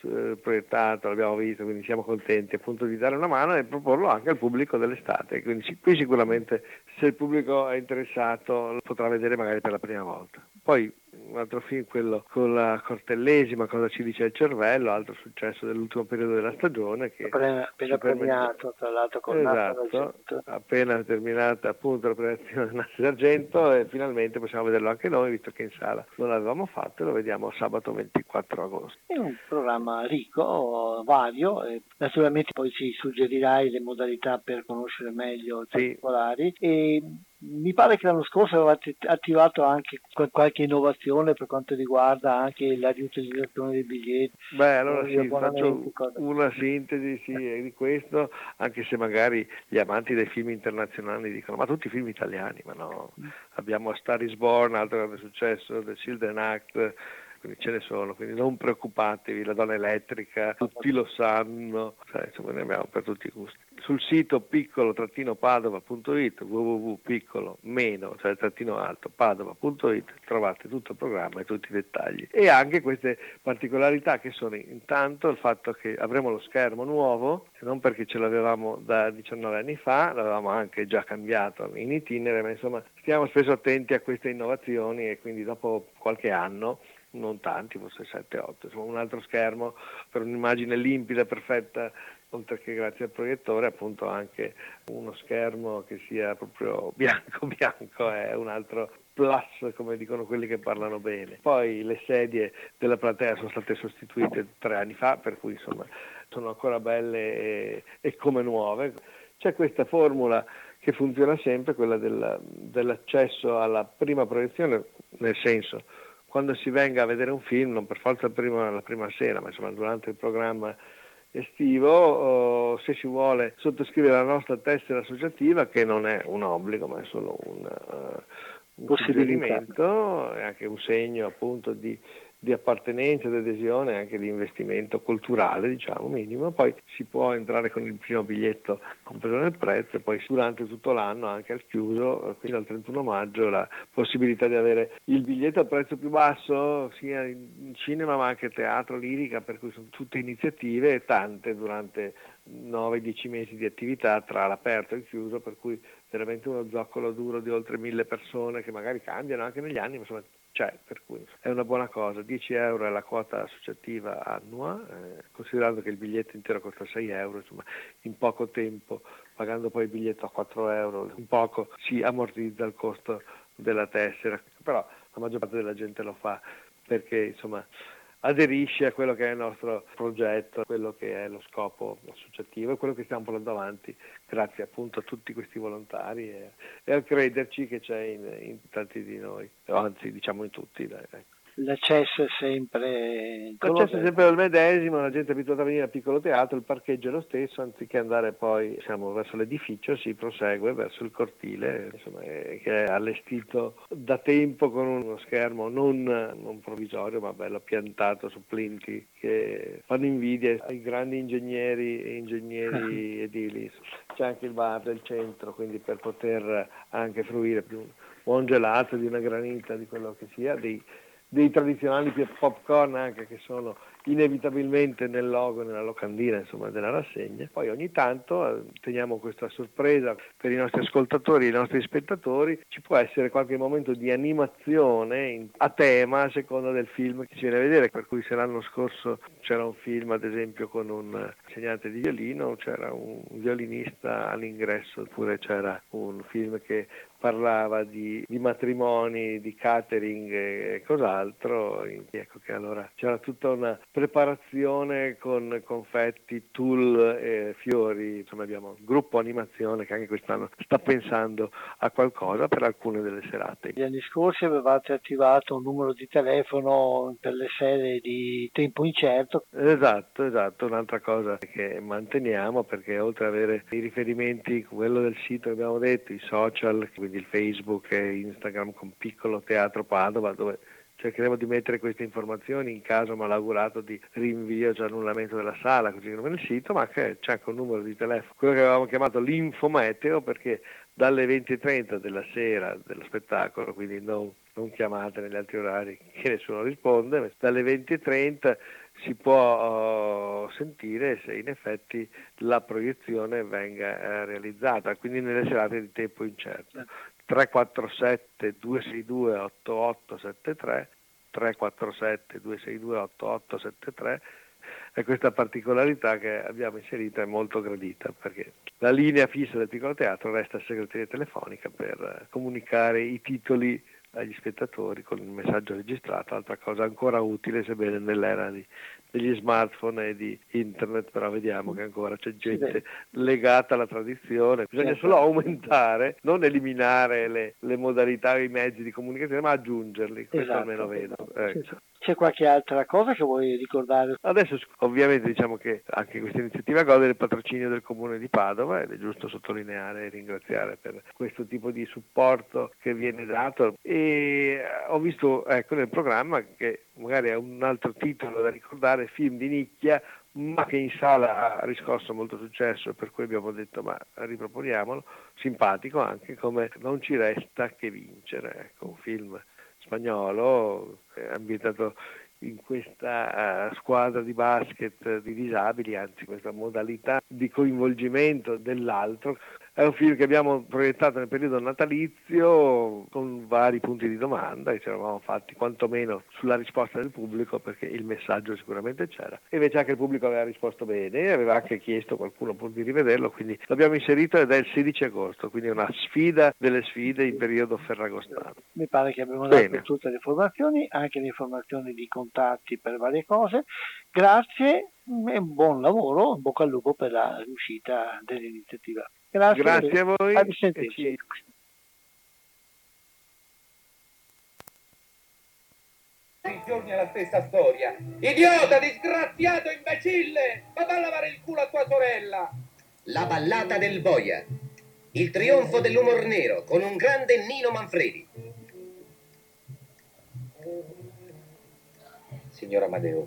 eh, proiettato, l'abbiamo visto, quindi siamo contenti appunto di dare una mano e proporlo anche al pubblico dell'estate. Quindi qui sicuramente se il pubblico è interessato lo potrà vedere magari per la prima volta. Poi un altro film, quello con la cortellesima, cosa ci dice il cervello, altro successo dell'ultimo periodo della stagione. Che appena, appena premiato, tra l'altro con esatto, appena terminata appunto la premiazione del Nastro d'Argento e finalmente possiamo vederlo anche noi, visto che in sala non l'avevamo fatto e lo vediamo sabato 24 agosto. È un programma ricco, vario, naturalmente poi ci suggerirai le modalità per conoscere meglio i particolari sì. e mi pare che l'anno scorso avevate attivato anche qualche innovazione questione per quanto riguarda anche la riutilizzazione dei biglietti. Beh, allora sì, faccio una sintesi sì, di questo, anche se magari gli amanti dei film internazionali dicono ma tutti i film italiani, ma no, abbiamo Star is Born, altro grande successo, The Children Act, quindi ce ne sono, quindi non preoccupatevi, la donna elettrica, tutti lo sanno, cioè, insomma ne abbiamo per tutti i gusti. Sul sito piccolo-padova.it, www.piccolo- cioè trovate tutto il programma e tutti i dettagli. E anche queste particolarità che sono intanto il fatto che avremo lo schermo nuovo, non perché ce l'avevamo da 19 anni fa, l'avevamo anche già cambiato in itinere, ma insomma stiamo spesso attenti a queste innovazioni e quindi dopo qualche anno non tanti, forse 7-8, insomma un altro schermo per un'immagine limpida, perfetta, oltre che grazie al proiettore appunto anche uno schermo che sia proprio bianco bianco è un altro plus come dicono quelli che parlano bene. Poi le sedie della platea sono state sostituite tre anni fa, per cui insomma sono ancora belle e, e come nuove. C'è questa formula che funziona sempre, quella del, dell'accesso alla prima proiezione, nel senso quando si venga a vedere un film, non per forza prima, la prima sera, ma insomma durante il programma estivo, se si vuole sottoscrivere la nostra tessera associativa, che non è un obbligo, ma è solo un, uh, un suggerimento, è anche un segno appunto di di appartenenza, di adesione, anche di investimento culturale, diciamo, minimo. Poi si può entrare con il primo biglietto compreso nel prezzo e poi durante tutto l'anno, anche al chiuso, quindi al 31 maggio, la possibilità di avere il biglietto a prezzo più basso, sia in cinema ma anche teatro, lirica, per cui sono tutte iniziative e tante durante 9-10 mesi di attività tra l'aperto e il chiuso, per cui veramente uno zoccolo duro di oltre mille persone che magari cambiano anche negli anni, ma insomma c'è, per cui è una buona cosa. 10 euro è la quota associativa annua, eh, considerando che il biglietto intero costa 6 euro, insomma in poco tempo, pagando poi il biglietto a 4 euro, un poco si ammortizza il costo della tessera, però la maggior parte della gente lo fa perché insomma aderisce a quello che è il nostro progetto, quello che è lo scopo associativo e quello che stiamo portando avanti grazie appunto a tutti questi volontari e, e al crederci che c'è in, in, tanti di noi, anzi diciamo in tutti. Dai, ecco l'accesso è sempre l'accesso è sempre il medesimo la gente è abituata a venire a piccolo teatro il parcheggio è lo stesso anziché andare poi diciamo, verso l'edificio si prosegue verso il cortile insomma, che è allestito da tempo con uno schermo non, non provvisorio ma bello piantato su plinti che fanno invidia ai grandi ingegneri e ingegneri edili. C'è anche il bar del centro quindi per poter anche fruire di un buon gelato di una granita di quello che sia dei dei tradizionali popcorn anche che sono inevitabilmente nel logo, nella locandina insomma, della rassegna. Poi ogni tanto eh, teniamo questa sorpresa per i nostri ascoltatori i nostri spettatori, ci può essere qualche momento di animazione a tema a seconda del film che si viene a vedere, per cui se l'anno scorso c'era un film ad esempio con un insegnante di violino, c'era un violinista all'ingresso, oppure c'era un film che parlava di, di, matrimoni, di catering e cos'altro, ecco che allora c'era tutta una preparazione con confetti, tool e fiori, insomma abbiamo un gruppo animazione che anche quest'anno sta pensando a qualcosa per alcune delle serate. Gli anni scorsi avevate attivato un numero di telefono per le serie di tempo incerto. Esatto, esatto, un'altra cosa che manteniamo perché oltre ad avere i riferimenti, quello del sito che abbiamo detto, i social, quindi il Facebook e Instagram con Piccolo Teatro Padova, dove cercheremo di mettere queste informazioni in caso malaugurato di rinvio, cioè annullamento della sala, così come nel sito, ma c'è anche un numero di telefono, quello che avevamo chiamato l'infometeo, perché dalle 20.30 della sera dello spettacolo, quindi non, non chiamate negli altri orari che nessuno risponde, dalle 20.30 si può uh, sentire se in effetti la proiezione venga uh, realizzata, quindi nelle serate di tempo incerto. 347 262 8873 347 262 8873 e questa particolarità che abbiamo inserito è molto gradita perché la linea fissa del piccolo teatro resta segreteria telefonica per uh, comunicare i titoli agli spettatori con il messaggio registrato, altra cosa ancora utile sebbene nell'era di, degli smartphone e di internet, però vediamo che ancora c'è gente legata alla tradizione, bisogna Certo. solo aumentare, non eliminare le, le modalità e i mezzi di comunicazione, ma aggiungerli, questo Esatto. almeno vedo. ecco. C'è qualche altra cosa che vuoi ricordare? Adesso ovviamente diciamo che anche questa iniziativa gode del patrocinio del comune di Padova ed è giusto sottolineare e ringraziare per questo tipo di supporto che viene dato e eh, ho visto ecco, nel programma che magari ha un altro titolo da ricordare, film di nicchia ma che in sala ha riscosso molto successo per cui abbiamo detto ma riproponiamolo, simpatico anche come Non ci resta che vincere, ecco, un film spagnolo eh, ambientato in questa eh, squadra di basket di disabili, anzi questa modalità di coinvolgimento dell'altro. È un film che abbiamo proiettato nel periodo natalizio con vari punti di domanda e ci eravamo fatti quantomeno sulla risposta del pubblico perché il messaggio sicuramente c'era. E invece anche il pubblico aveva risposto bene aveva anche chiesto a qualcuno di rivederlo, quindi l'abbiamo inserito ed è il 16 agosto, quindi è una sfida delle sfide in periodo ferragostano. Mi pare che abbiamo dato Bene. tutte le informazioni, anche le informazioni di contatti per varie cose. Grazie e buon lavoro, bocca al lupo per la riuscita dell'iniziativa. Grazie, Grazie a voi. A risentirci. giorni è la stessa storia. Idiota, disgraziato, imbecille! Ma va a lavare il culo a tua sorella! La ballata del boia. Il trionfo dell'umor nero con un grande Nino Manfredi. Signor Amadeo,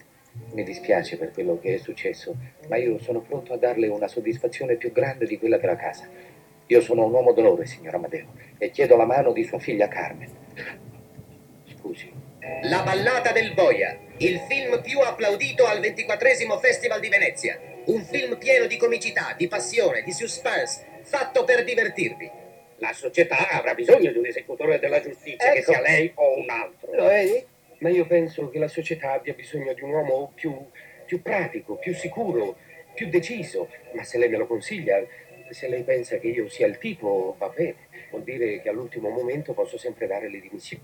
mi dispiace per quello che è successo, ma io sono pronto a darle una soddisfazione più grande di quella della casa. Io sono un uomo d'onore, signor Amadeo, e chiedo la mano di sua figlia Carmen. Scusi. La ballata del boia. Il film più applaudito al 24 Festival di Venezia. Un film pieno di comicità, di passione, di suspense, fatto per divertirvi. La società avrà bisogno di un esecutore della giustizia, che Ecco. sia lei o un altro. Lo vedi? Ma io penso che la società abbia bisogno di un uomo più, più pratico, più sicuro, più deciso. Ma se lei me lo consiglia, se lei pensa che io sia il tipo, va bene. Vuol dire che all'ultimo momento posso sempre dare le dimissioni.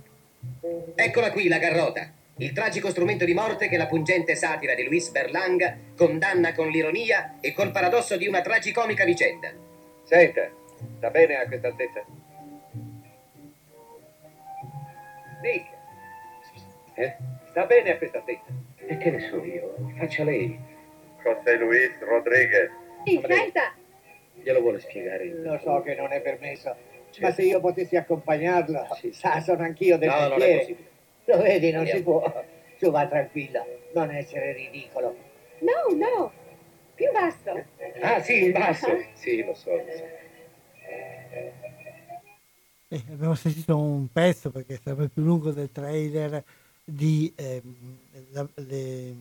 Eccola qui la garrota. Il tragico strumento di morte che la pungente satira di Luis Berlanga condanna con l'ironia e col paradosso di una tragicomica vicenda. Senta, sta bene a questa altezza? Dica. Eh? Sta bene a questa altezza? E che ne so io? Faccia lei. José Luis Rodríguez. In fretta! Glielo vuole spiegare? Lo so che non è permesso, ma se io potessi accompagnarlo, sa, sono anch'io del No, non è mestiere. possibile. Lo vedi, non Andiamo. si può. Su, va tranquilla, non essere ridicolo. No, no, più basso. Ah, sì, in basso. Sì, lo so, lo so. Eh, abbiamo sentito un pezzo perché sarebbe più lungo del trailer di ehm, la, le- eh,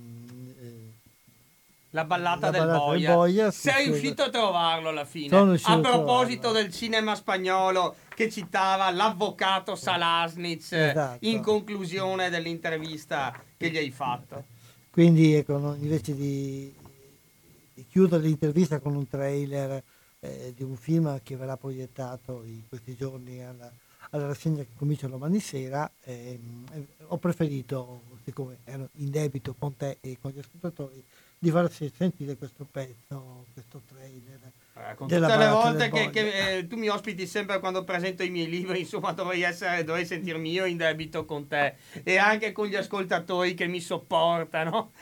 La ballata, La del, ballata del boia. boia, Sei sì, sì. riuscito a trovarlo alla fine. A proposito del cinema spagnolo che citava l'avvocato Salasnitz eh, Esatto. in conclusione dell'intervista che gli hai fatto. Quindi ecco, invece di, di chiudere l'intervista con un trailer eh, di un film che verrà proiettato in questi giorni alla, alla rassegna che comincia domani sera, ehm, eh, ho preferito, siccome ero in debito con te e con gli ascoltatori, di farsi sentire questo pezzo, questo trailer. Eh, Con tutte le volte che, che, eh, tu mi ospiti sempre quando presento i miei libri, insomma dovrei, essere, dovrei sentirmi io in debito con te e anche con gli ascoltatori che mi sopportano.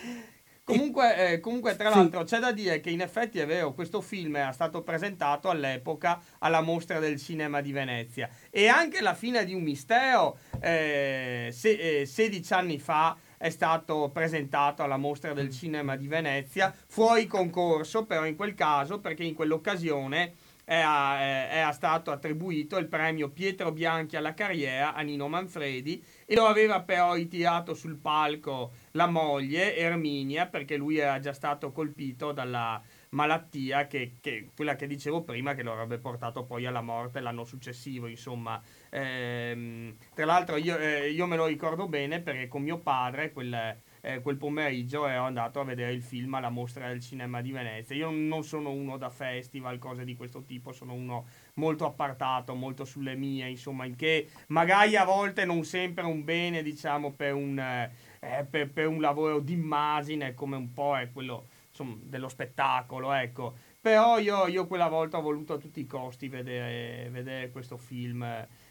Comunque, eh, comunque, tra Sì. l'altro, c'è da dire che in effetti è vero, questo film era stato presentato all'epoca alla mostra del cinema di Venezia e anche La fine di un mistero, eh, se- eh, 16 anni fa, è stato presentato alla mostra del cinema di Venezia, fuori concorso, però in quel caso, perché in quell'occasione era, eh, era stato attribuito il premio Pietro Bianchi alla carriera a Nino Manfredi e lo aveva però ritirato sul palco la moglie Erminia perché lui era già stato colpito dalla malattia che, che- quella che dicevo prima che lo avrebbe portato poi alla morte l'anno successivo insomma Ehm, tra l'altro io, eh, io me lo ricordo bene perché con mio padre quel, eh, eh, quel pomeriggio ero andato a vedere il film alla mostra del cinema di Venezia. Io non sono uno da festival, cose di questo tipo, sono uno molto appartato, molto sulle mie, insomma, in che magari a volte non sempre un bene, diciamo, per un, eh, per, per un lavoro d'immagine, come un po' è quello insomma, dello spettacolo, ecco. Però io, io, quella volta ho voluto a tutti i costi vedere, vedere questo film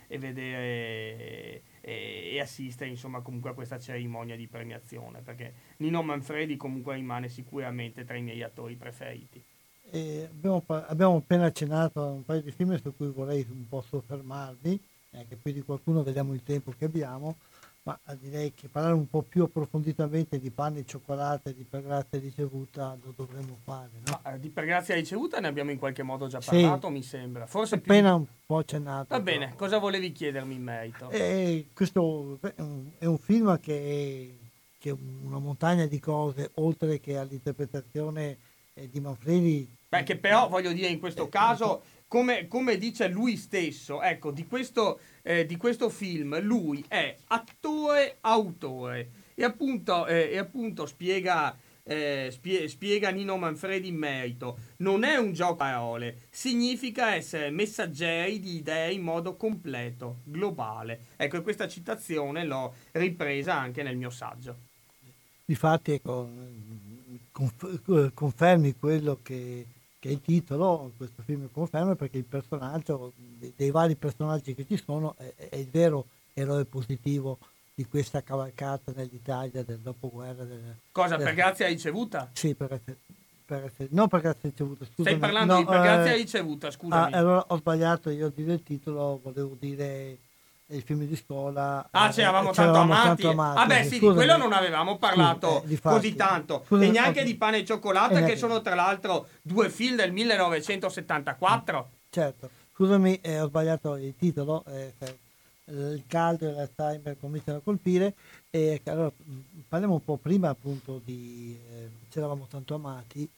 e vedere e, e, assistere insomma comunque a questa cerimonia di premiazione perché Nino Manfredi comunque rimane sicuramente tra i miei attori preferiti. Abbiamo, abbiamo, appena accennato a un paio di film su cui vorrei un po' soffermarmi, anche più di qualcuno vediamo il tempo che abbiamo ma direi che parlare un po' più approfonditamente di pane e cioccolata e di per grazia ricevuta lo dovremmo fare. No? Ma, eh, di per grazia ricevuta ne abbiamo in qualche modo già parlato, sì, mi sembra. Forse appena più... un po' accennato. Va però. bene, cosa volevi chiedermi in merito? Eh, questo è un film che è, che è, una montagna di cose, oltre che all'interpretazione eh, di Manfredi. Beh, che però voglio dire in questo eh, caso come, come, dice lui stesso, ecco, di questo, eh, di questo film, lui è attore, autore e appunto, eh, e appunto spiega, eh, spie, spiega Nino Manfredi in merito, non è un gioco a parole, significa essere messaggeri di idee in modo completo, globale. Ecco, questa citazione l'ho ripresa anche nel mio saggio. Difatti, ecco, confermi quello che che il titolo, questo film conferma perché il personaggio, dei, vari personaggi che ci sono, è, è, il vero eroe positivo di questa cavalcata nell'Italia del dopoguerra. Del, Cosa, del, per grazia ricevuta? Sì, per grazia, per non per grazia ricevuta, scusami. Stai parlando no, di per grazia eh, ricevuta, scusami. Ah, allora ho sbagliato io a dire il titolo, volevo dire il film di scuola. Ah, ci eravamo, tanto, amati. tanto amati. Ah, beh, sì, Scusami. di quello non avevamo parlato Scusa, eh, così tanto. Scusami, e neanche di pane e cioccolata, eh, che sono tra l'altro due film del 1974. Certo, scusami, eh, ho sbagliato il titolo. Eh, il caldo e l'Alzheimer cominciano a colpire. E allora parliamo un po' prima appunto di eh, Ci eravamo tanto amati.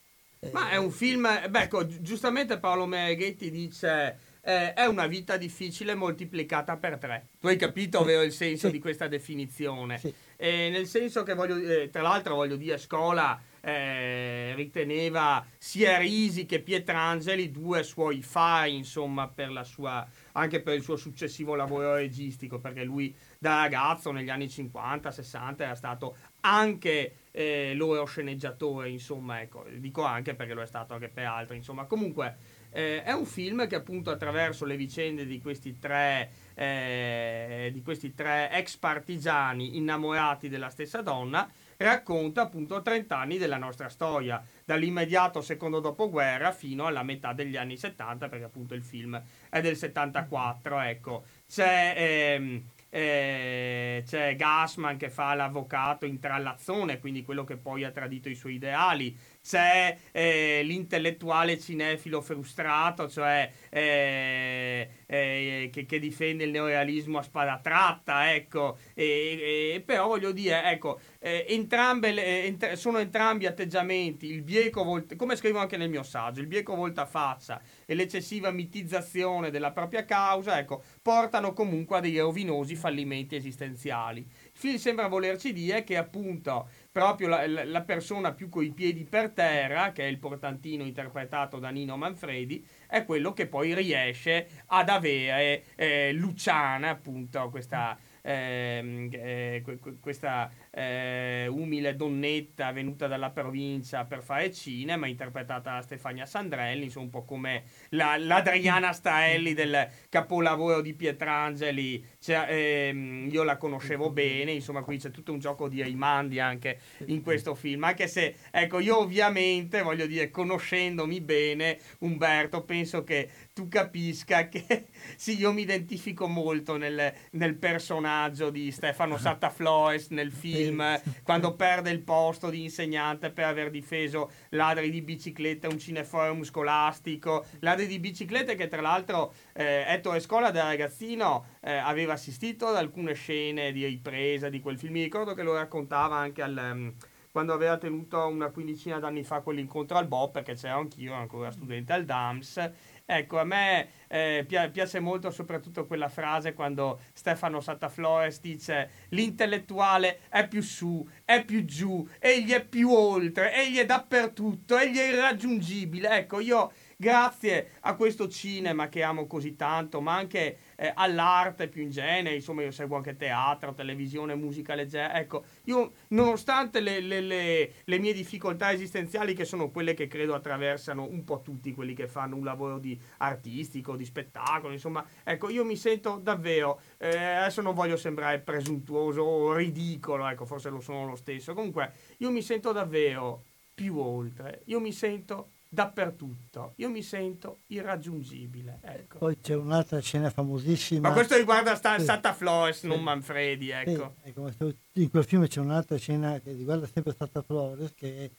Ma è un film, beh, ecco, giustamente Paolo Mereghetti dice eh, è una vita difficile moltiplicata per tre. Tu hai capito, ovvero il senso sì. di questa definizione? Sì. Eh, nel senso che voglio, eh, tra l'altro voglio dire, Scola eh, riteneva sia Risi che Pietrangeli due suoi fai, insomma, per la sua, anche per il suo successivo lavoro registico, perché lui da ragazzo negli anni 50-60 era stato anche eh, loro sceneggiatore, insomma, ecco, dico anche perché lo è stato anche per altri, insomma, comunque eh, è un film che appunto attraverso le vicende di questi tre, eh, di questi tre ex partigiani innamorati della stessa donna racconta appunto 30 anni della nostra storia, dall'immediato secondo dopoguerra fino alla metà degli anni 70, perché appunto il film è del 74, ecco. C'è... Ehm, eh, c'è Gassman che fa l'avvocato in trallazzone, quindi quello che poi ha tradito i suoi ideali, c'è eh, l'intellettuale cinefilo frustrato, cioè eh, eh, che, che, difende il neorealismo a spada tratta, ecco, e, e, però voglio dire, ecco, eh, entrambe le, ent- sono entrambi atteggiamenti, il bieco volta, come scrivo anche nel mio saggio, il bieco volta faccia e l'eccessiva mitizzazione della propria causa, ecco, portano comunque a dei rovinosi fallimenti esistenziali. Il film sembra volerci dire che appunto proprio la, la persona più coi piedi per terra, che è il portantino interpretato da Nino Manfredi, è quello che poi riesce ad avere eh, Luciana, appunto, questa, eh, eh, questa eh, umile donnetta venuta dalla provincia per fare cinema, interpretata da Stefania Sandrelli, insomma un po' come la, l'Adriana Staelli del capolavoro di Pietrangeli, cioè, ehm, io la conoscevo bene, insomma qui c'è tutto un gioco di rimandi anche in questo film, anche se ecco io ovviamente voglio dire conoscendomi bene Umberto penso che tu capisca che sì io mi identifico molto nel, nel personaggio di Stefano Sattafloes nel film film, quando perde il posto di insegnante per aver difeso ladri di biciclette, un cineforum scolastico, ladri di biciclette che tra l'altro eh, Ettore Scola da ragazzino eh, aveva assistito ad alcune scene di ripresa di quel film, mi ricordo che lo raccontava anche al... Um, quando aveva tenuto una quindicina d'anni fa quell'incontro al Bob, perché c'ero anch'io, ancora studente al DAMS, Ecco, a me eh, piace molto soprattutto quella frase quando Stefano Sattaflores dice l'intellettuale è più su, è più giù, egli è più oltre, egli è dappertutto, egli è irraggiungibile. Ecco, io grazie a questo cinema che amo così tanto, ma anche eh, all'arte più in genere, insomma io seguo anche teatro, televisione, musica leggera, ecco, io nonostante le, le, le, le, mie difficoltà esistenziali che sono quelle che credo attraversano un po' tutti quelli che fanno un lavoro di artistico, di spettacolo, insomma, ecco, io mi sento davvero, eh, adesso non voglio sembrare presuntuoso o ridicolo, ecco, forse lo sono lo stesso, comunque io mi sento davvero più oltre, io mi sento dappertutto. Io mi sento irraggiungibile. Ecco. Poi c'è un'altra scena famosissima. Ma questo riguarda sta, sì. Santa Flores, sì. non Manfredi. Ecco. Sì. ecco. In quel film c'è un'altra scena che riguarda sempre Santa Flores, che è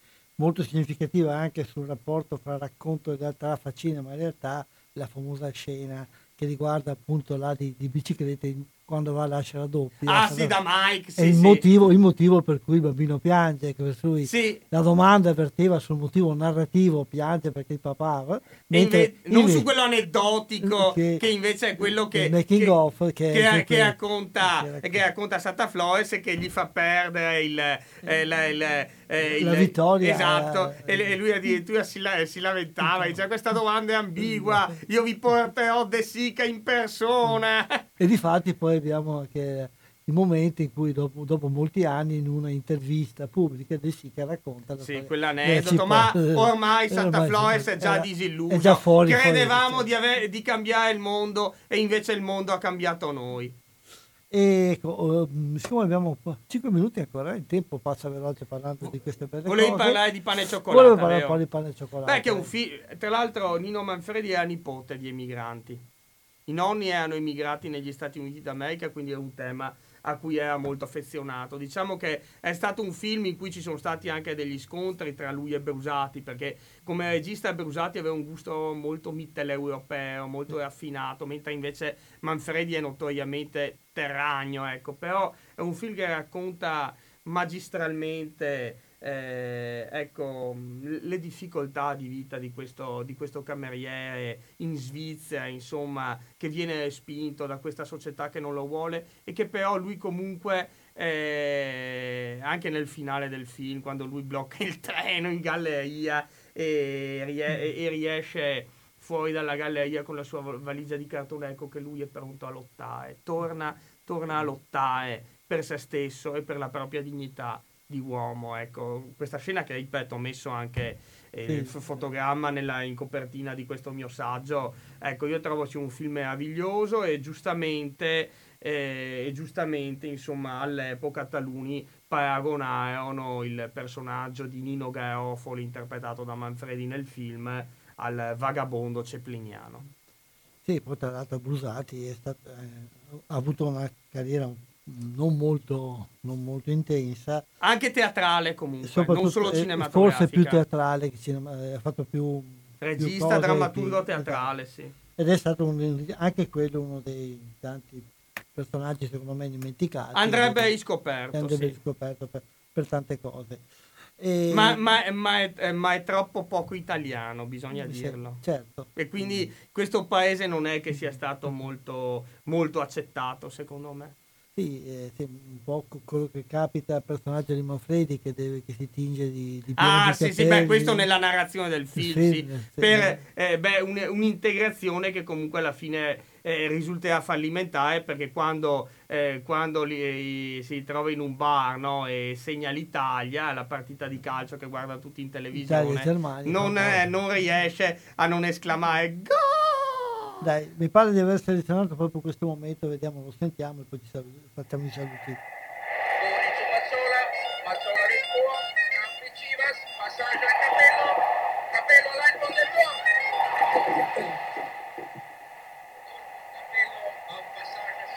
molto significativa anche sul rapporto fra racconto e realtà, fra cinema e realtà, la famosa scena che riguarda appunto là di, di biciclette quando va lascia la doppia. Ah sì, da Mike. Sì, è il, sì. motivo, il, motivo, per cui il bambino piange. Per sì. La domanda verteva sul motivo narrativo, piange perché il papà... Mentre, non su quello aneddotico, che, che, invece è quello che, che, off, che, che, che racconta, che racconta Santa Flores e che gli fa perdere il, eh, la, il, eh, la vittoria. Esatto, eh, e, lui addirittura si, si lamentava, dice questa domanda è ambigua, io vi porterò De Sica in persona. E di fatti poi abbiamo anche il momento in cui dopo, dopo, molti anni in una intervista pubblica De Sica racconta sì, quell'aneddoto ma ormai Santa Flores è già disilluso. è già fuori, credevamo fuori, di, ave- di, cambiare il mondo e invece il mondo ha cambiato noi e ecco, siccome abbiamo 5 minuti ancora, il tempo passa veloce parlando di queste belle Volevi cose. parlare di pane e cioccolato. Volevo parlare un po' di pane e cioccolato. Beh, che un fi- tra l'altro Nino Manfredi era nipote di emigranti. I nonni erano emigrati negli Stati Uniti d'America, quindi è un tema a cui era molto affezionato. Diciamo che è stato un film in cui ci sono stati anche degli scontri tra lui e Brusati, perché come regista Brusati aveva un gusto molto mitteleuropeo, molto raffinato, mentre invece Manfredi è notoriamente terragno, ecco. Però è un film che racconta magistralmente eh, ecco, le difficoltà di vita di questo, di questo cameriere in Svizzera, insomma, che viene respinto da questa società che non lo vuole e che però lui comunque, eh, anche nel finale del film, quando lui blocca il treno in galleria e, rie- e riesce fuori dalla galleria con la sua valigia di cartone, ecco che lui è pronto a lottare, torna, torna a lottare per se stesso e per la propria dignità di uomo. Ecco, questa scena che ripeto ho messo anche eh, sì. il fotogramma nella, in copertina di questo mio saggio. Ecco, io trovo sia un film meraviglioso e giustamente, eh, e giustamente insomma, all'epoca taluni paragonarono il personaggio di Nino Garofoli interpretato da Manfredi nel film al vagabondo cepliniano. Sì, poi tra l'altro Brusati stato, eh, ha avuto una carriera non molto, non molto intensa. Anche teatrale comunque, non solo cinematografica. Forse più teatrale che cinema, ha fatto più... Regista, più drammaturgo teatrale, sì. Ed è stato un, anche quello uno dei tanti personaggi secondo me dimenticati. Andrebbe riscoperto. Andrebbe sì. riscoperto per, per tante cose. E... Ma, ma, ma, è, ma, è, troppo poco italiano, bisogna sì, dirlo. Certo. E quindi questo paese non è che sia stato molto, molto accettato, secondo me. Sì, eh, sì, un po' quello che capita al personaggio di Manfredi che, deve, che si tinge di, di Ah, sì, sì, beh, questo nella narrazione del film, sì, sì, per eh, beh, un, un'integrazione che comunque alla fine eh, risulterà fallimentare perché quando, eh, quando li, si trova in un bar no, e segna l'Italia, la partita di calcio che guarda tutti in televisione, Germania, non, eh, non riesce a non esclamare gol! Dai, mi pare di aver selezionato proprio questo momento, vediamo, lo sentiamo e poi ci saluti, facciamo i saluti. Mazzola, Mazzola del tuo, Campi Civas, passaggio al capello, capello all'angolo dell'uomo. Capello a un passaggio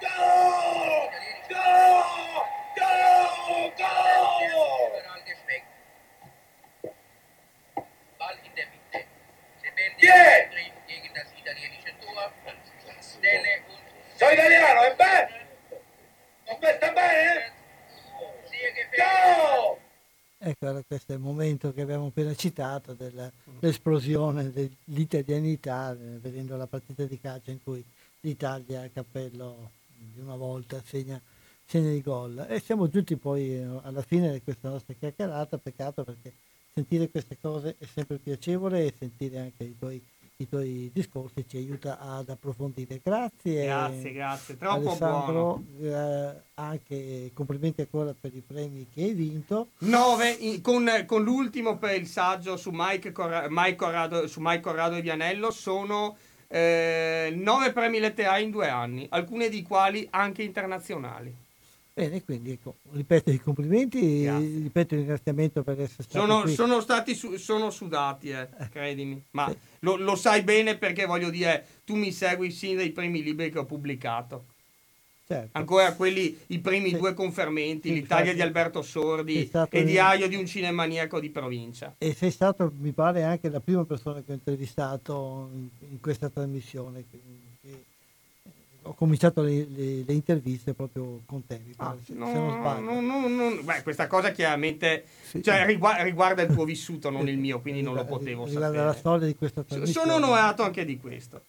Go! Go! Go! Go! Ball in der Mitte. Sebendi yeah. gegen das italienische Tor. Stelle und... Sono italiano, è bene? Non sta bene? Ecco, era questo è il momento che abbiamo appena citato dell'esplosione dell'italianità, eh, vedendo la partita di calcio in cui l'Italia a cappello di una volta segna, segna i gol. E siamo giunti poi eh, alla fine di questa nostra chiacchierata, peccato perché sentire queste cose è sempre piacevole e sentire anche i tuoi i tuoi discorsi ci aiuta ad approfondire. Grazie. Grazie, grazie. Troppo Alessandro, eh, anche complimenti ancora per i premi che hai vinto. 9 con, con, l'ultimo per il saggio su Mike, Corra- Mike, Corrado, su Mike Corrado e Vianello sono eh, 9 premi letterari in due anni, alcune di quali anche internazionali. Bene, quindi ecco, ripeto i complimenti, Grazie. ripeto il ringraziamento per essere stato sono, qui. Sono stati su, sono sudati, eh, credimi, ma sì. lo, lo, sai bene perché voglio dire, tu mi segui sin dai primi libri che ho pubblicato. Certo. Ancora quelli, i primi sì. due confermenti, sì, l'Italia di Alberto Sordi e Diario di un cinemaniaco di provincia. E sei stato, mi pare, anche la prima persona che ho intervistato in, in questa trasmissione ho cominciato le, le, le, interviste proprio con te, ah, se, no, se non sbaglio. No, no, Beh, questa cosa chiaramente sì. cioè, riguarda, riguarda, il tuo vissuto, non il mio, quindi non lo potevo riguarda sapere. la storia di questa trasmissione. Sono onorato anche di questo.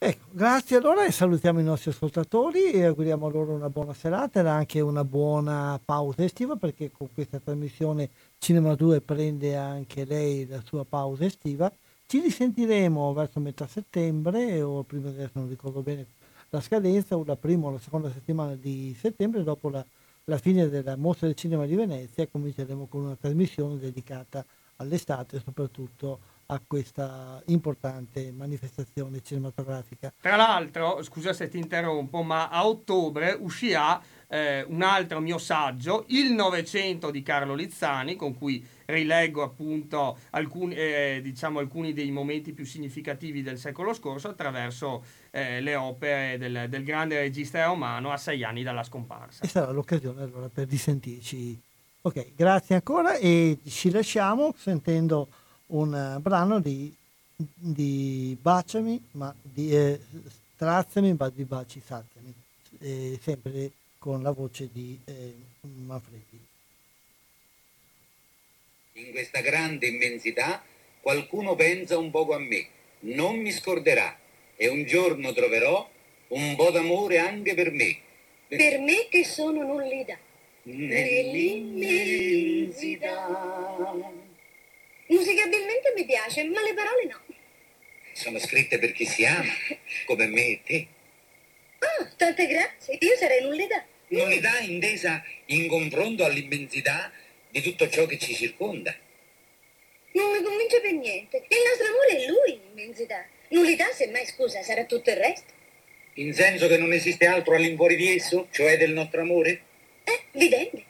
Ecco, grazie allora e salutiamo i nostri ascoltatori e auguriamo loro una buona serata e anche una buona pausa estiva perché con questa trasmissione Cinema 2 prende anche lei la sua pausa estiva ci risentiremo verso metà settembre o prima adesso non ricordo bene la scadenza la prima o la seconda settimana di settembre dopo la, la fine della mostra del cinema di Venezia cominceremo con una trasmissione dedicata all'estate e soprattutto a questa importante manifestazione cinematografica. Tra l'altro, scusa se ti interrompo, ma a ottobre uscirà eh, un altro mio saggio, Il Novecento di Carlo Lizzani, con cui rileggo appunto alcuni, eh, diciamo, alcuni dei momenti più significativi del secolo scorso attraverso eh, le opere del, del, grande regista romano a sei anni dalla scomparsa. E sarà l'occasione allora per risentirci. Ok, grazie ancora e ci lasciamo sentendo un brano di, di Baciami, ma di eh, Straziami, ma di Baci Saziami, eh, sempre con la voce di eh, Manfredi. In questa grande immensità qualcuno pensa un poco a me, non mi scorderà e un giorno troverò un po' d'amore anche per me. Per me che sono nullità. Nell'immensità. Musicabilmente mi piace, ma le parole no. Sono scritte per chi si ama, come me e te. Ah, tante grazie. Io sarei nullità. Nullità intesa in confronto all'immensità di tutto ciò che ci circonda. Non mi convince per niente. Il nostro amore è lui, l'immensità. Nullità, semmai, scusa, sarà tutto il resto. In senso che non esiste altro all'infuori di esso, cioè del nostro amore? Eh, vidente.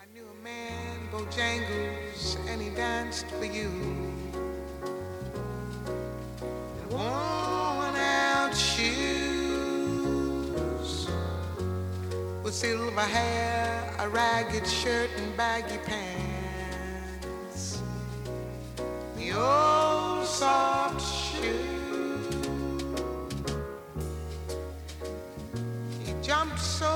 I knew a man, Bojangles, and he danced for you. And worn out shoes with silver hair, a ragged shirt, and baggy pants. The old soft shoe. He jumped so